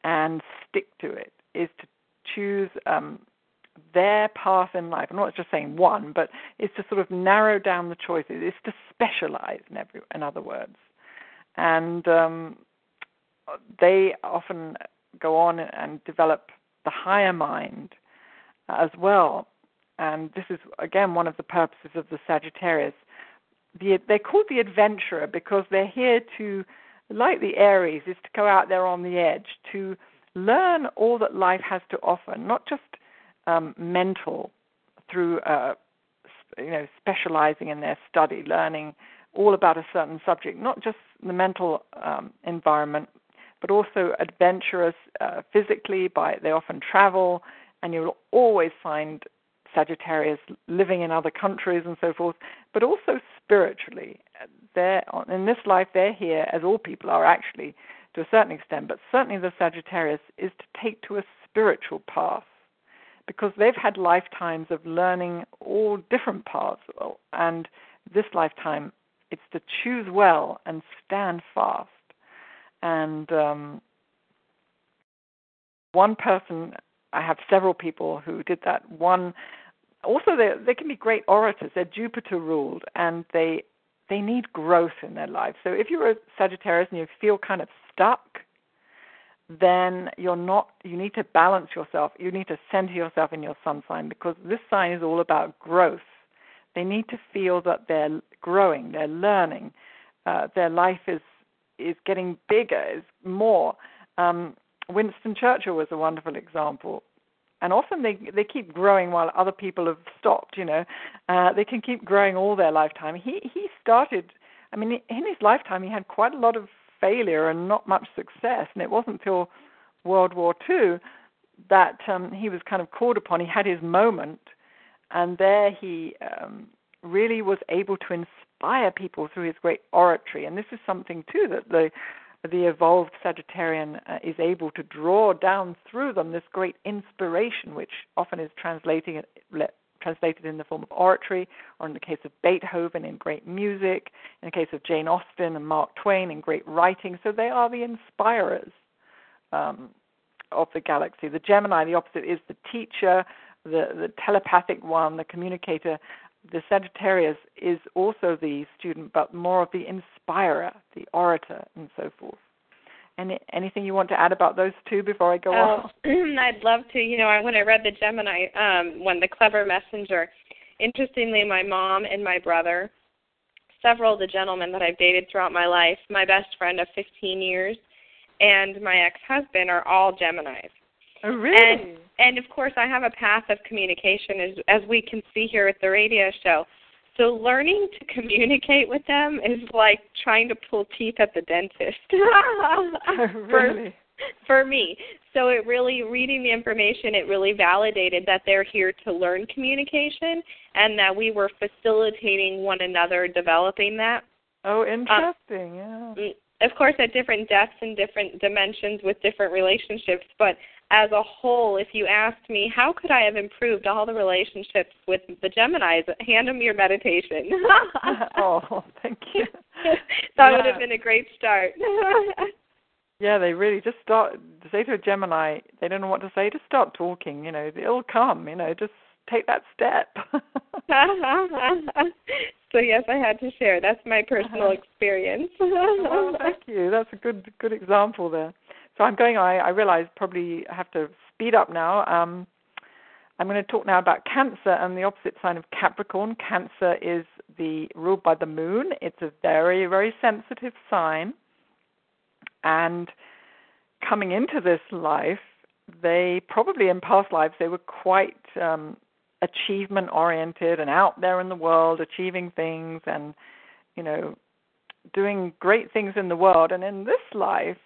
and stick to it, is to choose um, their path in life. I'm not just saying one, but it's to sort of narrow down the choices. It's to specialize, in, every, in other words. And um, they often go on and develop the higher mind as well. And this is, again, one of the purposes of the Sagittarius. The, they're called the adventurer because they're here to like the Aries, is to go out there on the edge, to learn all that life has to offer, not just um, mental through uh, you know specializing in their study, learning all about a certain subject, not just the mental um, environment, but also adventurous uh, physically. By they often travel, and you'll always find Sagittarius living in other countries and so forth, but also spiritually. They're, in this life, they're here, as all people are actually, to a certain extent, but certainly the Sagittarius is to take to a spiritual path because they've had lifetimes of learning all different paths, and this lifetime it's to choose well and stand fast. And um, one person I have several people who did that. One, also they they can be great orators. They're Jupiter ruled, and they they need growth in their life. So if you're a Sagittarius and you feel kind of stuck, then you're not. You need to balance yourself. You need to center yourself in your sun sign because this sign is all about growth. They need to feel that they're growing, they're learning, uh, their life is is getting bigger, is more. Um, Winston Churchill was a wonderful example. And often they they keep growing while other people have stopped. You know, uh, they can keep growing all their lifetime. He he started. I mean, in his lifetime, he had quite a lot of failure and not much success. And it wasn't until World War II that um, he was kind of called upon. He had his moment, and there he um, really was able to inspire people through his great oratory. And this is something too that the the evolved Sagittarian uh, is able to draw down through them this great inspiration, which often is translating translated in the form of oratory, or in the case of Beethoven, in great music, in the case of Jane Austen and Mark Twain, in great writing. So they are the inspirers um, of the galaxy. The Gemini, the opposite, is the teacher, the, the telepathic one, the communicator, the Sagittarius is also the student, but more of the inspirer, the orator, and so forth. Any anything you want to add about those two before I go oh, on? I'd love to. You know, when I read the Gemini, um, when the clever messenger, interestingly, my mom and my brother, several of the gentlemen that I've dated throughout my life, my best friend of 15 years, and my ex-husband are all Geminis. Oh, really? And and of course, I have a path of communication, as as we can see here at the radio show. So learning to communicate with them is like trying to pull teeth at the dentist. really? for me. So it really reading the information, it really validated that they're here to learn communication and that we were facilitating one another developing that. Oh, interesting. Um, yeah. Mm, of course, at different depths and different dimensions with different relationships, but as a whole, if you asked me how could I have improved all the relationships with the Geminis, hand them your meditation. oh, thank you. that yeah. would have been a great start. Yeah, they really just start say to a Gemini, they don't know what to say, just start talking, you know, it'll come, you know, just take that step. so yes, I had to share. That's my uh-huh. personal experience. oh, thank you. That's a good good example there. So I'm going I, I realize probably have to speed up now. Um I'm going to talk now about Cancer and the opposite sign of Capricorn. Cancer is the ruled by the moon. It's a very, very sensitive sign and coming into this life, they probably in past lives they were quite um, achievement oriented and out there in the world, achieving things and you know doing great things in the world. And in this life,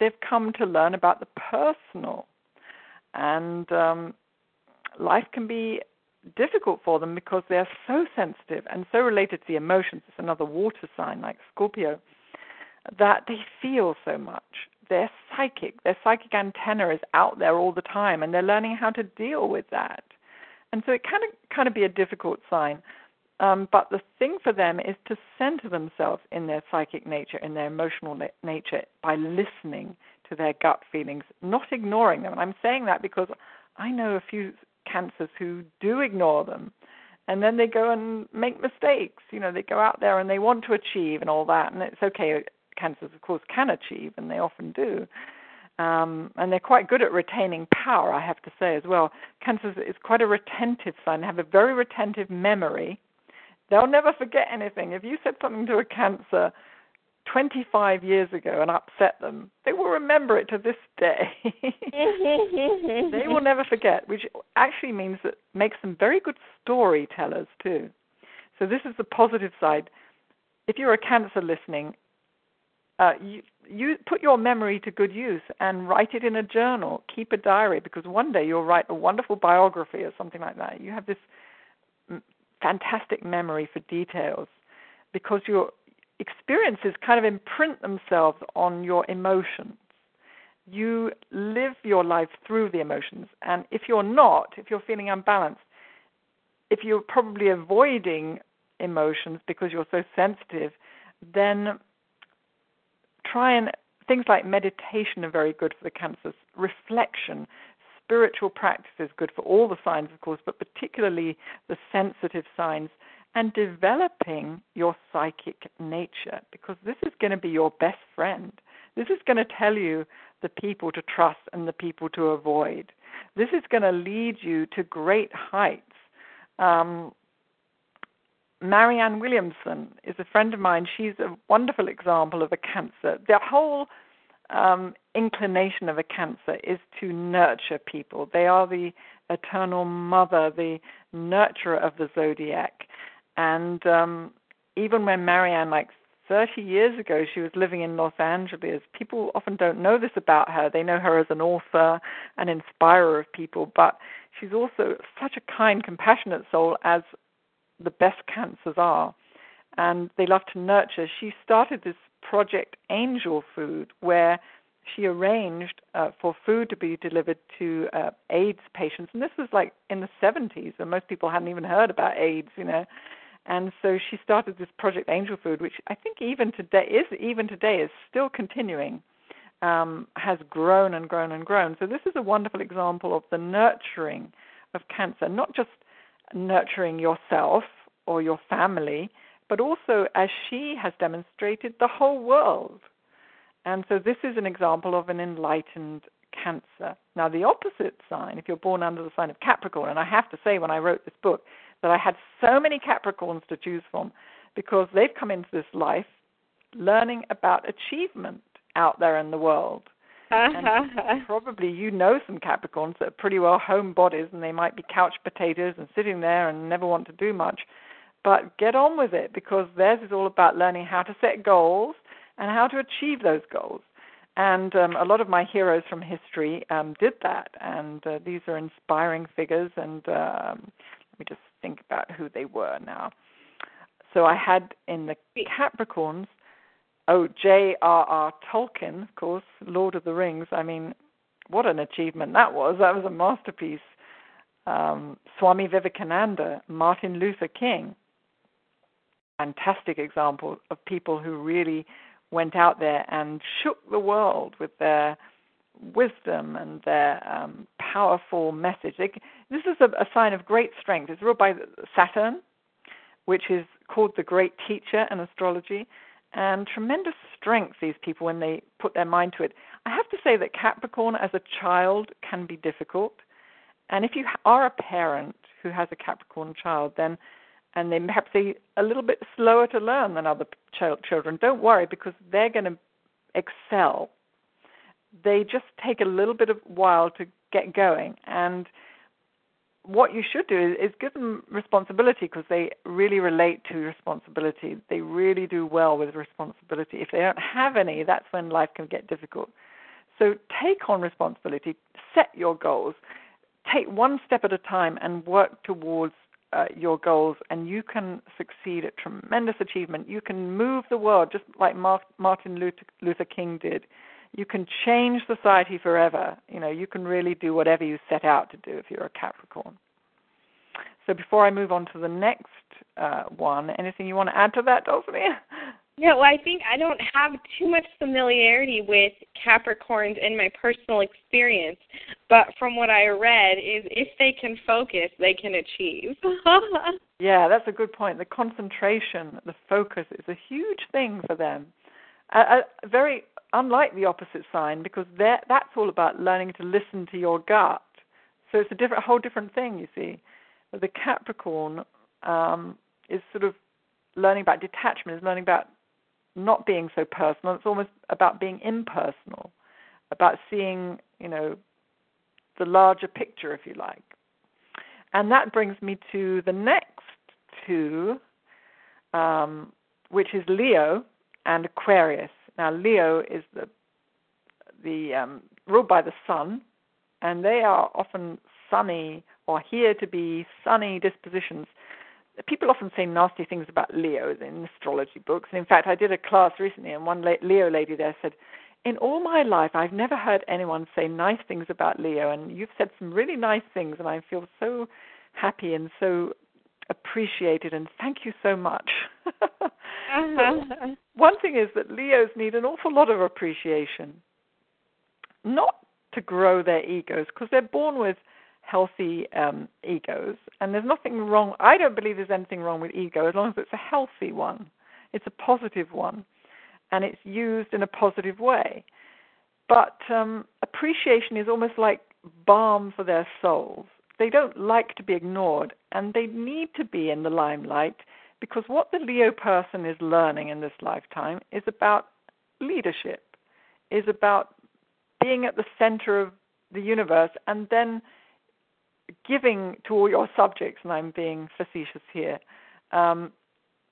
they've come to learn about the personal, and um, life can be difficult for them because they're so sensitive and so related to the emotions. It's another water sign like Scorpio that they feel so much. They're psychic. Their psychic antenna is out there all the time, and they're learning how to deal with that. And so it can kind of be a difficult sign. Um, but the thing for them is to center themselves in their psychic nature, in their emotional na- nature, by listening to their gut feelings, not ignoring them. And I'm saying that because I know a few cancers who do ignore them and then they go and make mistakes. You know, they go out there and they want to achieve and all that, and it's okay cancers, of course, can achieve, and they often do. Um, and they're quite good at retaining power, I have to say as well. Cancers is quite a retentive sign. They have a very retentive memory. They'll never forget anything. If you said something to a cancer 25 years ago and upset them, they will remember it to this day. they will never forget, which actually means that makes them very good storytellers too. So this is the positive side. If you're a cancer listening, uh, you, you put your memory to good use and write it in a journal. Keep a diary because one day you'll write a wonderful biography or something like that. You have this fantastic memory for details because your experiences kind of imprint themselves on your emotions. You live your life through the emotions, and if you're not, if you're feeling unbalanced, if you're probably avoiding emotions because you're so sensitive, then try and things like meditation are very good for the cancers, reflection, spiritual practice is good for all the signs, of course, but particularly the sensitive signs, and developing your psychic nature because this is going to be your best friend. This is going to tell you the people to trust and the people to avoid. This is going to lead you to great heights. Um, Marianne Williamson is a friend of mine. She's a wonderful example of a cancer. The whole um, inclination of a cancer is to nurture people. They are the eternal mother, the nurturer of the zodiac. And um, even when Marianne, like 30 years ago, she was living in Los Angeles, people often don't know this about her. They know her as an author, an inspirer of people, but she's also such a kind, compassionate soul as the best cancers are, and they love to nurture. She started this project Angel Food, where she arranged uh, for food to be delivered to uh, AIDS patients, and this was like in the 70s, and most people hadn't even heard about AIDS, you know. And so she started this project Angel Food, which I think even today is even today is still continuing, um, has grown and grown and grown. So this is a wonderful example of the nurturing of cancer, not just nurturing yourself or your family, but also, as she has demonstrated, the whole world. And so, this is an example of an enlightened Cancer. Now, the opposite sign, if you're born under the sign of Capricorn, and I have to say, when I wrote this book, that I had so many Capricorns to choose from because they've come into this life learning about achievement out there in the world. and uh-huh. probably you know some Capricorns that are pretty well home bodies and they might be couch potatoes and sitting there and never want to do much. But get on with it because theirs is all about learning how to set goals and how to achieve those goals. And um, a lot of my heroes from history um, did that, and uh, these are inspiring figures. And um, let me just think about who they were now. So I had in the Capricorns, oh, J.R.R. Tolkien, of course, Lord of the Rings. I mean, what an achievement that was! That was a masterpiece. Um, Swami Vivekananda, Martin Luther King, fantastic example of people who really went out there and shook the world with their wisdom and their um, powerful message. This is a, a sign of great strength. It's ruled by Saturn, which is called the great teacher in astrology, and tremendous strength, these people, when they put their mind to it. I have to say that Capricorn as a child can be difficult. And if you are a parent who has a Capricorn child, then and they perhaps they a little bit slower to learn than other ch- children. Don't worry because they're going to excel. They just take a little bit of while to get going, and what you should do is, is give them responsibility because they really relate to responsibility. They really do well with responsibility. If they don't have any, that's when life can get difficult. So take on responsibility, set your goals, take one step at a time, and work towards uh, your goals, and you can succeed at tremendous achievement. You can move the world just like Martin Luther King did. You can change society forever. You know, you can really do whatever you set out to do if you're a Capricorn. So before I move on to the next uh, one, anything you want to add to that, Dulcinea? Yeah, well, I think I don't have too much familiarity with Capricorns in my personal experience, but from what I read, is if they can focus, they can achieve. yeah, that's a good point. The concentration, the focus is a huge thing for them. Uh, uh, very unlike the opposite sign, because that's all about learning to listen to your gut. So it's a different, a whole different thing. You see, the Capricorn um, is sort of learning about detachment, is learning about not being so personal. It's almost about being impersonal, about seeing, you know, the larger picture, if you like. And that brings me to the next two, um, which is Leo and Aquarius. Now, Leo is the the um, ruled by the sun, and they are often sunny or here to be sunny dispositions people often say nasty things about Leos in astrology books. And in fact, I did a class recently, and one Leo lady there said, "In all my life, I've never heard anyone say nice things about Leo, and you've said some really nice things, and I feel so happy and so appreciated, and thank you so much." uh-huh. One thing is that Leos need an awful lot of appreciation, not to grow their egos, because they're born with healthy um, egos. And there's nothing wrong, I don't believe there's anything wrong with ego as long as it's a healthy one, it's a positive one, and it's used in a positive way. But um, appreciation is almost like balm for their souls. They don't like to be ignored, and they need to be in the limelight because what the Leo person is learning in this lifetime is about leadership, is about being at the center of the universe, and then giving to all your subjects, and I'm being facetious here, um,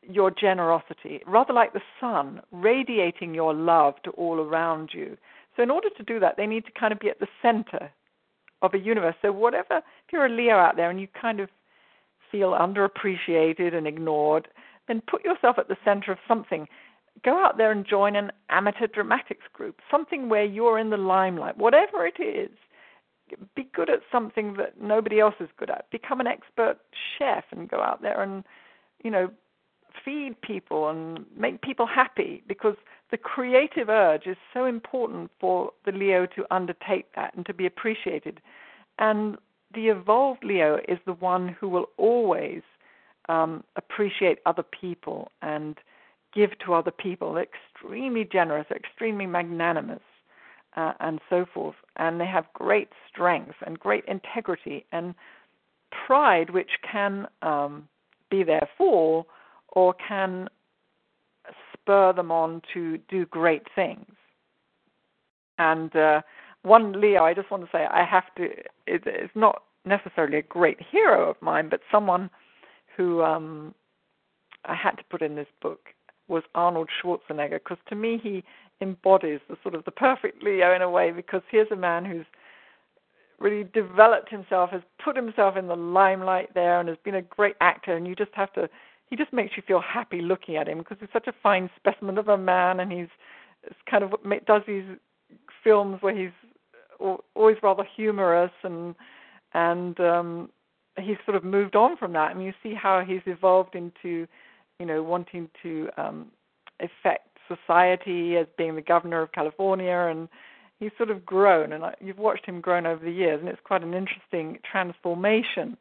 your generosity, rather like the sun, radiating your love to all around you. So, in order to do that, they need to kind of be at the center of a universe. So, whatever, if you're a Leo out there and you kind of feel underappreciated and ignored, then put yourself at the center of something. Go out there and join an amateur dramatics group, something where you're in the limelight, whatever it is be good at something that nobody else is good at. Become an expert chef and go out there and, you know, feed people and make people happy because the creative urge is so important for the Leo to undertake that and to be appreciated. And the evolved Leo is the one who will always um, appreciate other people and give to other people. They're extremely generous, extremely magnanimous uh, and so forth. And they have great strength and great integrity and pride, which can um, be their fall or can spur them on to do great things. And uh, one Leo, I just want to say, I have to. It, it's not necessarily a great hero of mine, but someone who um, I had to put in this book was Arnold Schwarzenegger, because to me he embodies the sort of the perfect Leo in a way, because here's a man who's really developed himself, has put himself in the limelight there, and has been a great actor. And you just have to, he just makes you feel happy looking at him because he's such a fine specimen of a man, and he's kind of does these films where he's always rather humorous and and um he's sort of moved on from that and you see how he's evolved into you know wanting to um affect society as being the governor of California and he's sort of grown, and you've watched him grown over the years, and it's quite an interesting transformation.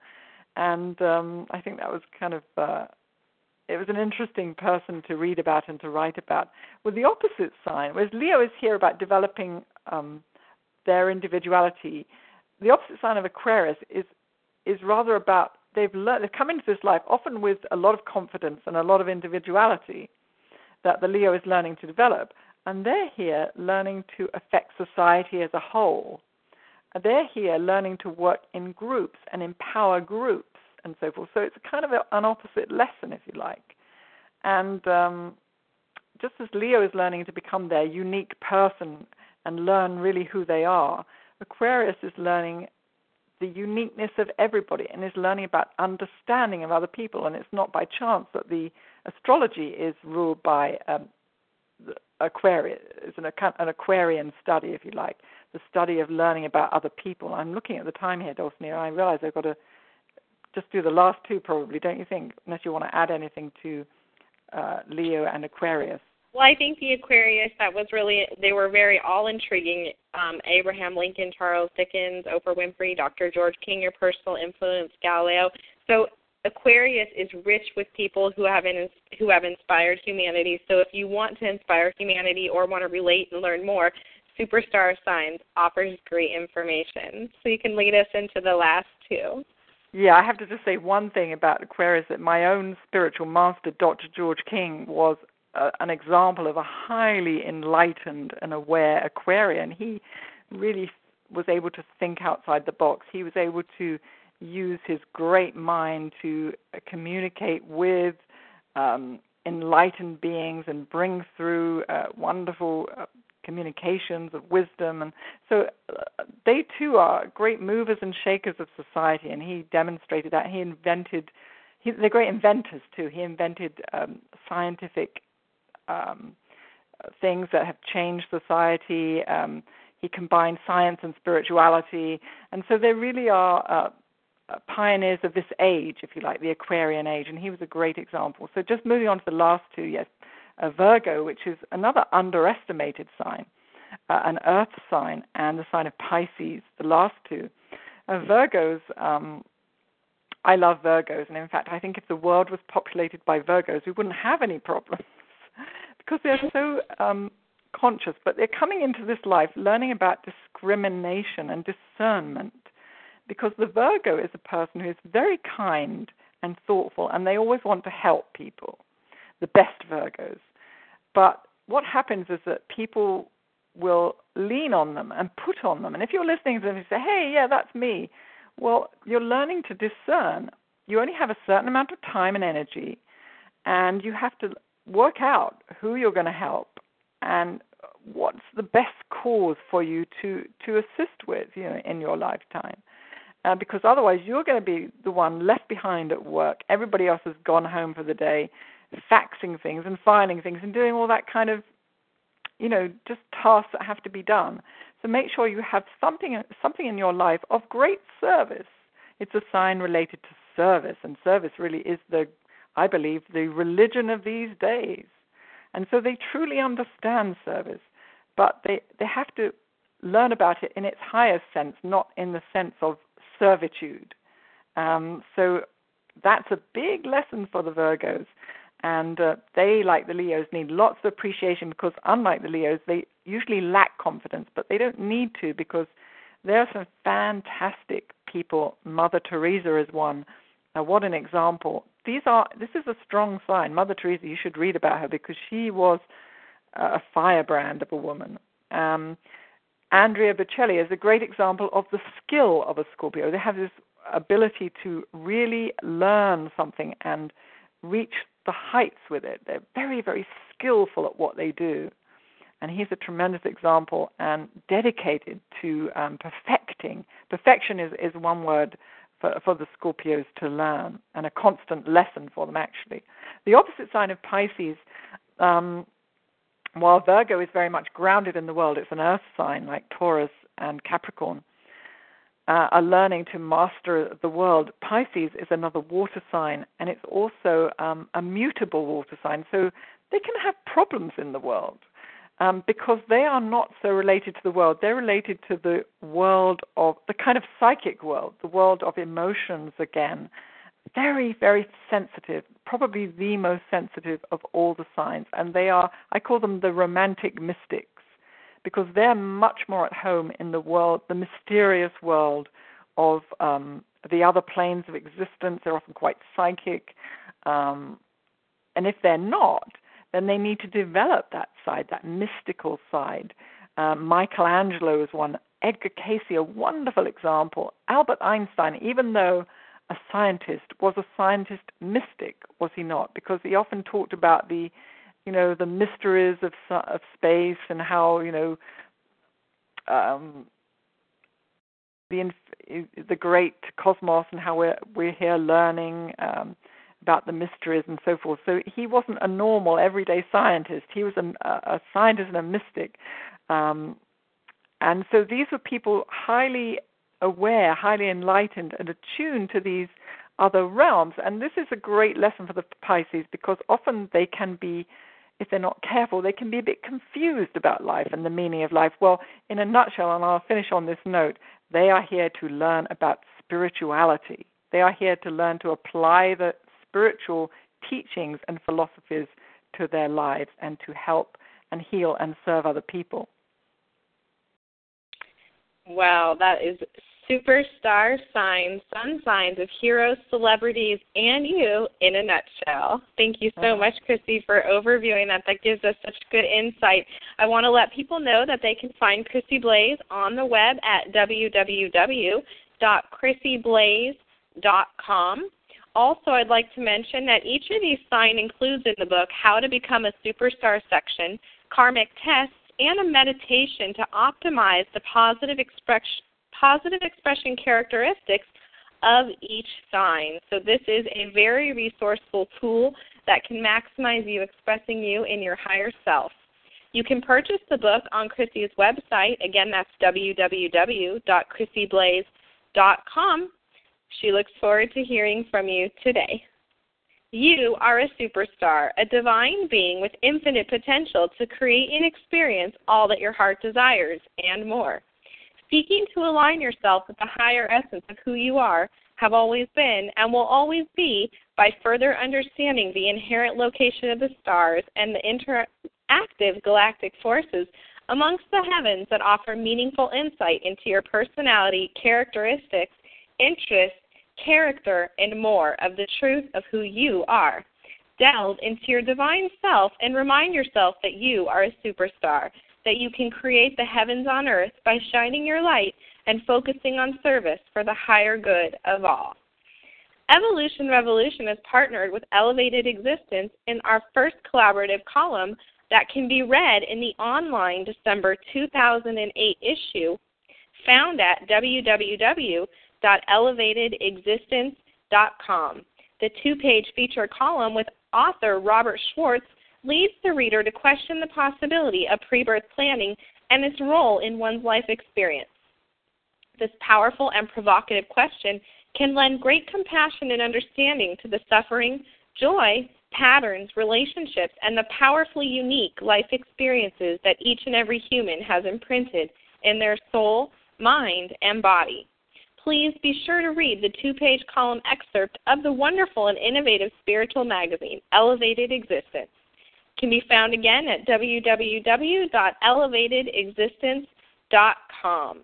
And um, I think that was kind of uh, it was an interesting person to read about and to write about. With the opposite sign, whereas Leo is here about developing um, their individuality, the opposite sign of Aquarius is is rather about they've learned they've come into this life often with a lot of confidence and a lot of individuality that the Leo is learning to develop and they're here learning to affect society as a whole. They're here learning to work in groups and empower groups and so forth. So it's kind of an opposite lesson, if you like. And um, just as Leo is learning to become their unique person and learn really who they are, Aquarius is learning the uniqueness of everybody and is learning about understanding of other people. And it's not by chance that the astrology is ruled by um, Aquarius it's an, an Aquarian study, if you like, the study of learning about other people. I'm looking at the time here, Dulcinea. I realize I've got to just do the last two, probably, don't you think? Unless you want to add anything to uh, Leo and Aquarius. Well, I think the Aquarius that was really they were very all intriguing. Um, Abraham Lincoln, Charles Dickens, Oprah Winfrey, Dr. George King, your personal influence, Galileo. So Aquarius is rich with people who have in, who have inspired humanity. So if you want to inspire humanity or want to relate and learn more, Superstar Signs offers great information. So you can lead us into the last two. Yeah, I have to just say one thing about Aquarius that my own spiritual master, Dr. George King, was an example of a highly enlightened and aware Aquarian. He really was able to think outside the box. He was able to use his great mind to communicate with um, enlightened beings and bring through uh, wonderful uh, communications of wisdom. And so uh, they too are great movers and shakers of society, and he demonstrated that. He invented, he, they're great inventors too. He invented um, scientific um, things that have changed society. Um, he combined science and spirituality, and so they really are uh, uh, pioneers of this age, if you like, the Aquarian age, and he was a great example. So just moving on to the last two, yes, uh, Virgo, which is another underestimated sign, uh, an Earth sign, and the sign of Pisces, the last two. Uh, Virgos, um, I love Virgos, and in fact, I think if the world was populated by Virgos, we wouldn't have any problems because they're so um, conscious. But they're coming into this life learning about discrimination and discernment because the Virgo is a person who is very kind and thoughtful, and they always want to help people, the best Virgos. But what happens is that people will lean on them and put on them. And if you're listening to them and say, hey, yeah, that's me, well, you're learning to discern. You only have a certain amount of time and energy, and you have to work out who you're going to help and what's the best cause for you to to assist with you know in your lifetime uh, because otherwise you're going to be the one left behind at work. Everybody else has gone home for the day, faxing things and filing things and doing all that kind of, you know, just tasks that have to be done. So make sure you have something something in your life of great service. It's a sign related to service, and service really is the, I believe, the religion of these days. And so they truly understand service, but they they have to learn about it in its highest sense, not in the sense of servitude. Um, so that's a big lesson for the Virgos. And uh, they, like the Leos, need lots of appreciation because, unlike the Leos, they usually lack confidence, but they don't need to because there are some fantastic people. Mother Teresa is one. Uh, what an example! These are this is a strong sign. Mother Teresa, you should read about her because she was a firebrand of a woman. Um, Andrea Bocelli is a great example of the skill of a Scorpio. They have this ability to really learn something and reach the heights with it. They're very, very skillful at what they do. And he's a tremendous example and dedicated to um, perfecting. Perfection is, is one word for, for the Scorpios to learn and a constant lesson for them, actually. The opposite sign of Pisces, um, while Virgo is very much grounded in the world, it's an earth sign like Taurus and Capricorn uh, are learning to master the world. Pisces is another water sign, and it's also um, a mutable water sign. So they can have problems in the world um, because they are not so related to the world. They're related to the world of the kind of psychic world, the world of emotions again. Very, very sensitive, probably the most sensitive of all the signs. And they are, I call them the romantic mystics because they're much more at home in the world, the mysterious world of um, the other planes of existence. They're often quite psychic. Um, and if they're not, then they need to develop that side, that mystical side. Um, Michelangelo is one. Edgar Cayce, a wonderful example. Albert Einstein, even though a scientist, was a scientist mystic, was he not? Because he often talked about the you know the mysteries of of space and how you know um, the the great cosmos and how we're we're here learning um, about the mysteries and so forth. So he wasn't a normal everyday scientist. He was a, a scientist and a mystic. Um, and so these were people highly aware, highly enlightened, and attuned to these other realms. And this is a great lesson for the Pisces because often they can be if they're not careful, they can be a bit confused about life and the meaning of life. Well, in a nutshell, and I'll finish on this note, they are here to learn about spirituality. They are here to learn to apply the spiritual teachings and philosophies to their lives and to help and heal and serve other people. Wow, that is superstar signs, sun signs of heroes, celebrities, and you in a nutshell. Thank you so uh-huh. much, Chrissie, for overviewing that. That gives us such good insight. I want to let people know that they can find Chrissie Blaze on the web at www.chrissieblaze.com. Also, I'd like to mention that each of these signs includes in the book How to Become a Superstar section, karmic tests, and a meditation to optimize the positive expression positive expression characteristics of each sign. So this is a very resourceful tool that can maximize you expressing you in your higher self. You can purchase the book on Chrissie's website. Again, that's www.chrissieblaze.com. She looks forward to hearing from you today. You are a superstar, a divine being with infinite potential to create and experience all that your heart desires and more seeking to align yourself with the higher essence of who you are, have always been, and will always be by further understanding the inherent location of the stars and the interactive galactic forces amongst the heavens that offer meaningful insight into your personality, characteristics, interests, character, and more of the truth of who you are. Delve into your divine self and remind yourself that you are a superstar that you can create the heavens on earth by shining your light and focusing on service for the higher good of all. Evolution Revolution has partnered with Elevated Existence in our first collaborative column that can be read in the online December 2008 issue found at www.elevatedexistence.com. The two page feature column with author Robert Schwartz leads the reader to question the possibility of pre birth planning and its role in one's life experience. This powerful and provocative question can lend great compassion and understanding to the suffering, joy, patterns, relationships, and the powerfully unique life experiences that each and every human has imprinted in their soul, mind, and body. Please be sure to read the two page column excerpt of the wonderful and innovative spiritual magazine, Elevated Existence can be found again at www.elevatedexistence.com.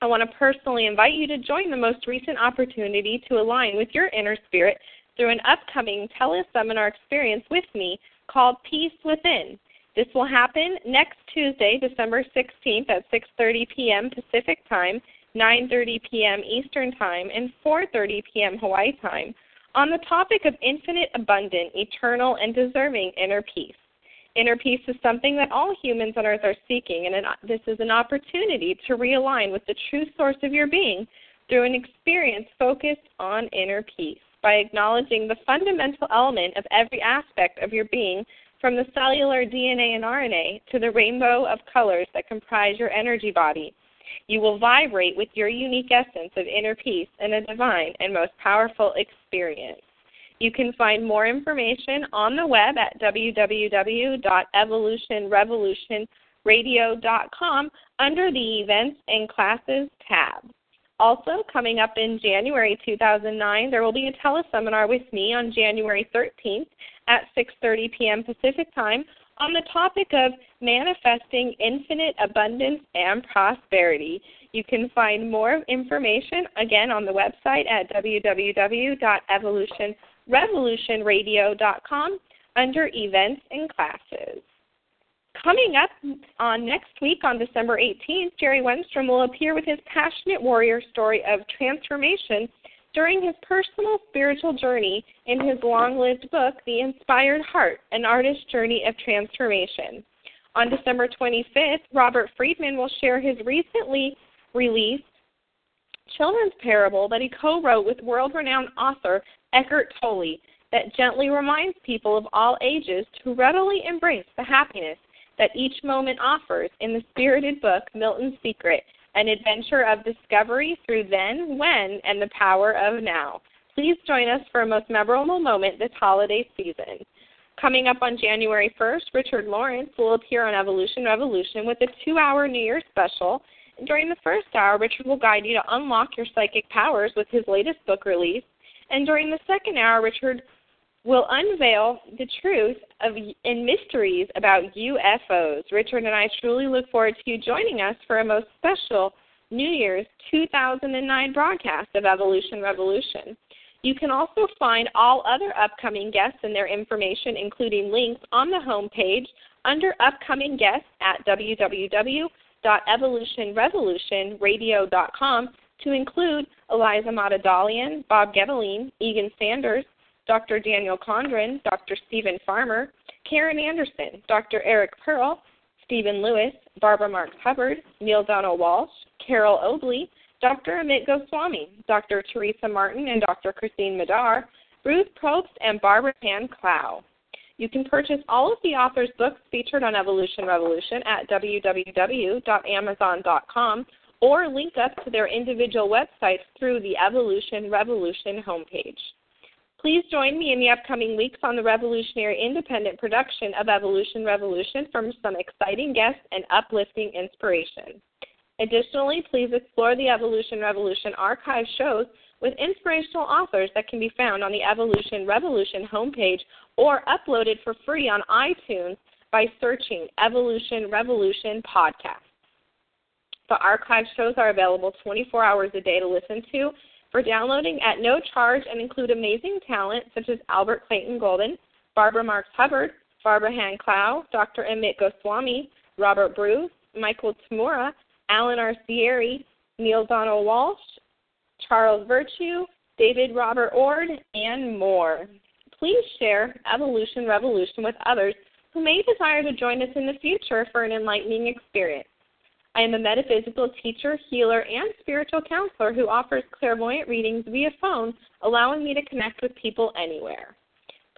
I want to personally invite you to join the most recent opportunity to align with your inner spirit through an upcoming teleseminar experience with me called Peace Within. This will happen next Tuesday, December 16th at 6:30 p.m. Pacific Time, 9:30 p.m. Eastern Time, and 4:30 p.m. Hawaii Time on the topic of infinite, abundant, eternal, and deserving inner peace. Inner peace is something that all humans on earth are seeking, and this is an opportunity to realign with the true source of your being through an experience focused on inner peace by acknowledging the fundamental element of every aspect of your being from the cellular DNA and RNA to the rainbow of colors that comprise your energy body. You will vibrate with your unique essence of inner peace in a divine and most powerful experience. You can find more information on the web at www.evolutionrevolutionradio.com under the Events and Classes tab. Also, coming up in January 2009, there will be a teleseminar with me on January 13th at 6:30 p.m. Pacific Time on the topic of manifesting infinite abundance and prosperity. You can find more information again on the website at www.evolutionrevolutionradio.com under events and classes. Coming up on next week on December 18th, Jerry Wennstrom will appear with his passionate warrior story of transformation during his personal spiritual journey in his long lived book, The Inspired Heart An Artist's Journey of Transformation. On December 25th, Robert Friedman will share his recently released children's parable that he co wrote with world renowned author Eckhart Tolle that gently reminds people of all ages to readily embrace the happiness that each moment offers in the spirited book Milton's Secret, an adventure of discovery through then, when, and the power of now. Please join us for a most memorable moment this holiday season. Coming up on January 1st, Richard Lawrence will appear on Evolution Revolution with a two hour New Year special. During the first hour, Richard will guide you to unlock your psychic powers with his latest book release. And during the second hour, Richard will unveil the truth of and mysteries about UFOs. Richard and I truly look forward to you joining us for a most special New Year's 2009 broadcast of Evolution Revolution. You can also find all other upcoming guests and their information, including links, on the homepage under upcoming guests at www.evolutionrevolutionradio.com to include Eliza Matadalian, Bob Gebeline, Egan Sanders, Dr. Daniel Condron, Dr. Stephen Farmer, Karen Anderson, Dr. Eric Pearl, Stephen Lewis, Barbara Marx Hubbard, Neale Donald Walsch, Carol Oakley, Dr. Amit Goswami, Dr. Teresa Martin and Dr. Christine Madar, Ruth Probst, and Barbara Hand Clow. You can purchase all of the author's books featured on Evolution Revolution at www.amazon.com or link up to their individual websites through the Evolution Revolution homepage. Please join me in the upcoming weeks on the revolutionary independent production of Evolution Revolution from some exciting guests and uplifting inspiration. Additionally, please explore the Evolution Revolution archive shows with inspirational authors that can be found on the Evolution Revolution homepage or uploaded for free on iTunes by searching Evolution Revolution Podcast. The archive shows are available 24 hours a day to listen to for downloading at no charge and include amazing talent such as Albert Clayton Gaulden, Barbara Marx Hubbard, Barbara Hand Clow, Dr. Amit Goswami, Robert Bruce, Michael Tamura, Alan Arcieri, Neale Donald Walsch, Charles Virtue, David Robert Ord, and more. Please share Evolution Revolution with others who may desire to join us in the future for an enlightening experience. I am a metaphysical teacher, healer, and spiritual counselor who offers clairvoyant readings via phone, allowing me to connect with people anywhere.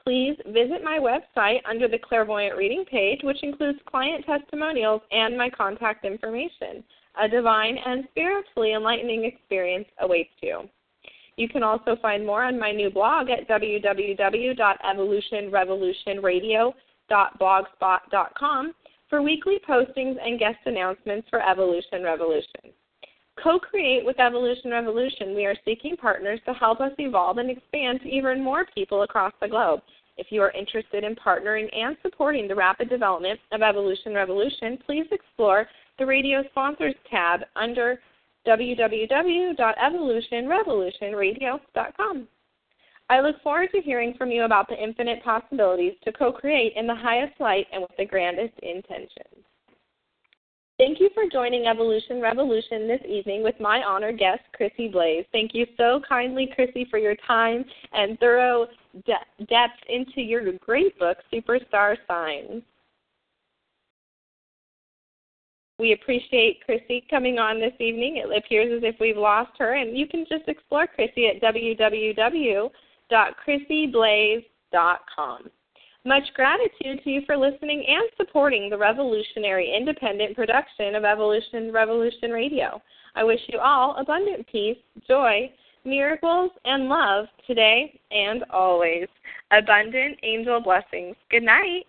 Please visit my website under the clairvoyant reading page, which includes client testimonials and my contact information. A divine and spiritually enlightening experience awaits you. You can also find more on my new blog at www.evolutionrevolutionradio.blogspot.com for weekly postings and guest announcements for Evolution Revolution. Co create with Evolution Revolution, we are seeking partners to help us evolve and expand to even more people across the globe. If you are interested in partnering and supporting the rapid development of Evolution Revolution, please explore the Radio Sponsors tab under www.evolutionrevolutionradio.com. I look forward to hearing from you about the infinite possibilities to co create in the highest light and with the grandest intentions. Thank you for joining Evolution Revolution this evening with my honored guest, Chrissie Blaze. Thank you so kindly, Chrissie, for your time and thorough de- depth into your great book, Superstar Signs. We appreciate Chrissie coming on this evening. It appears as if we've lost her, and you can just explore Chrissie at www.chrissieblaze.com. Much gratitude to you for listening and supporting the revolutionary independent production of Evolution Revolution Radio. I wish you all abundant peace, joy, miracles, and love today and always. Abundant angel blessings. Good night.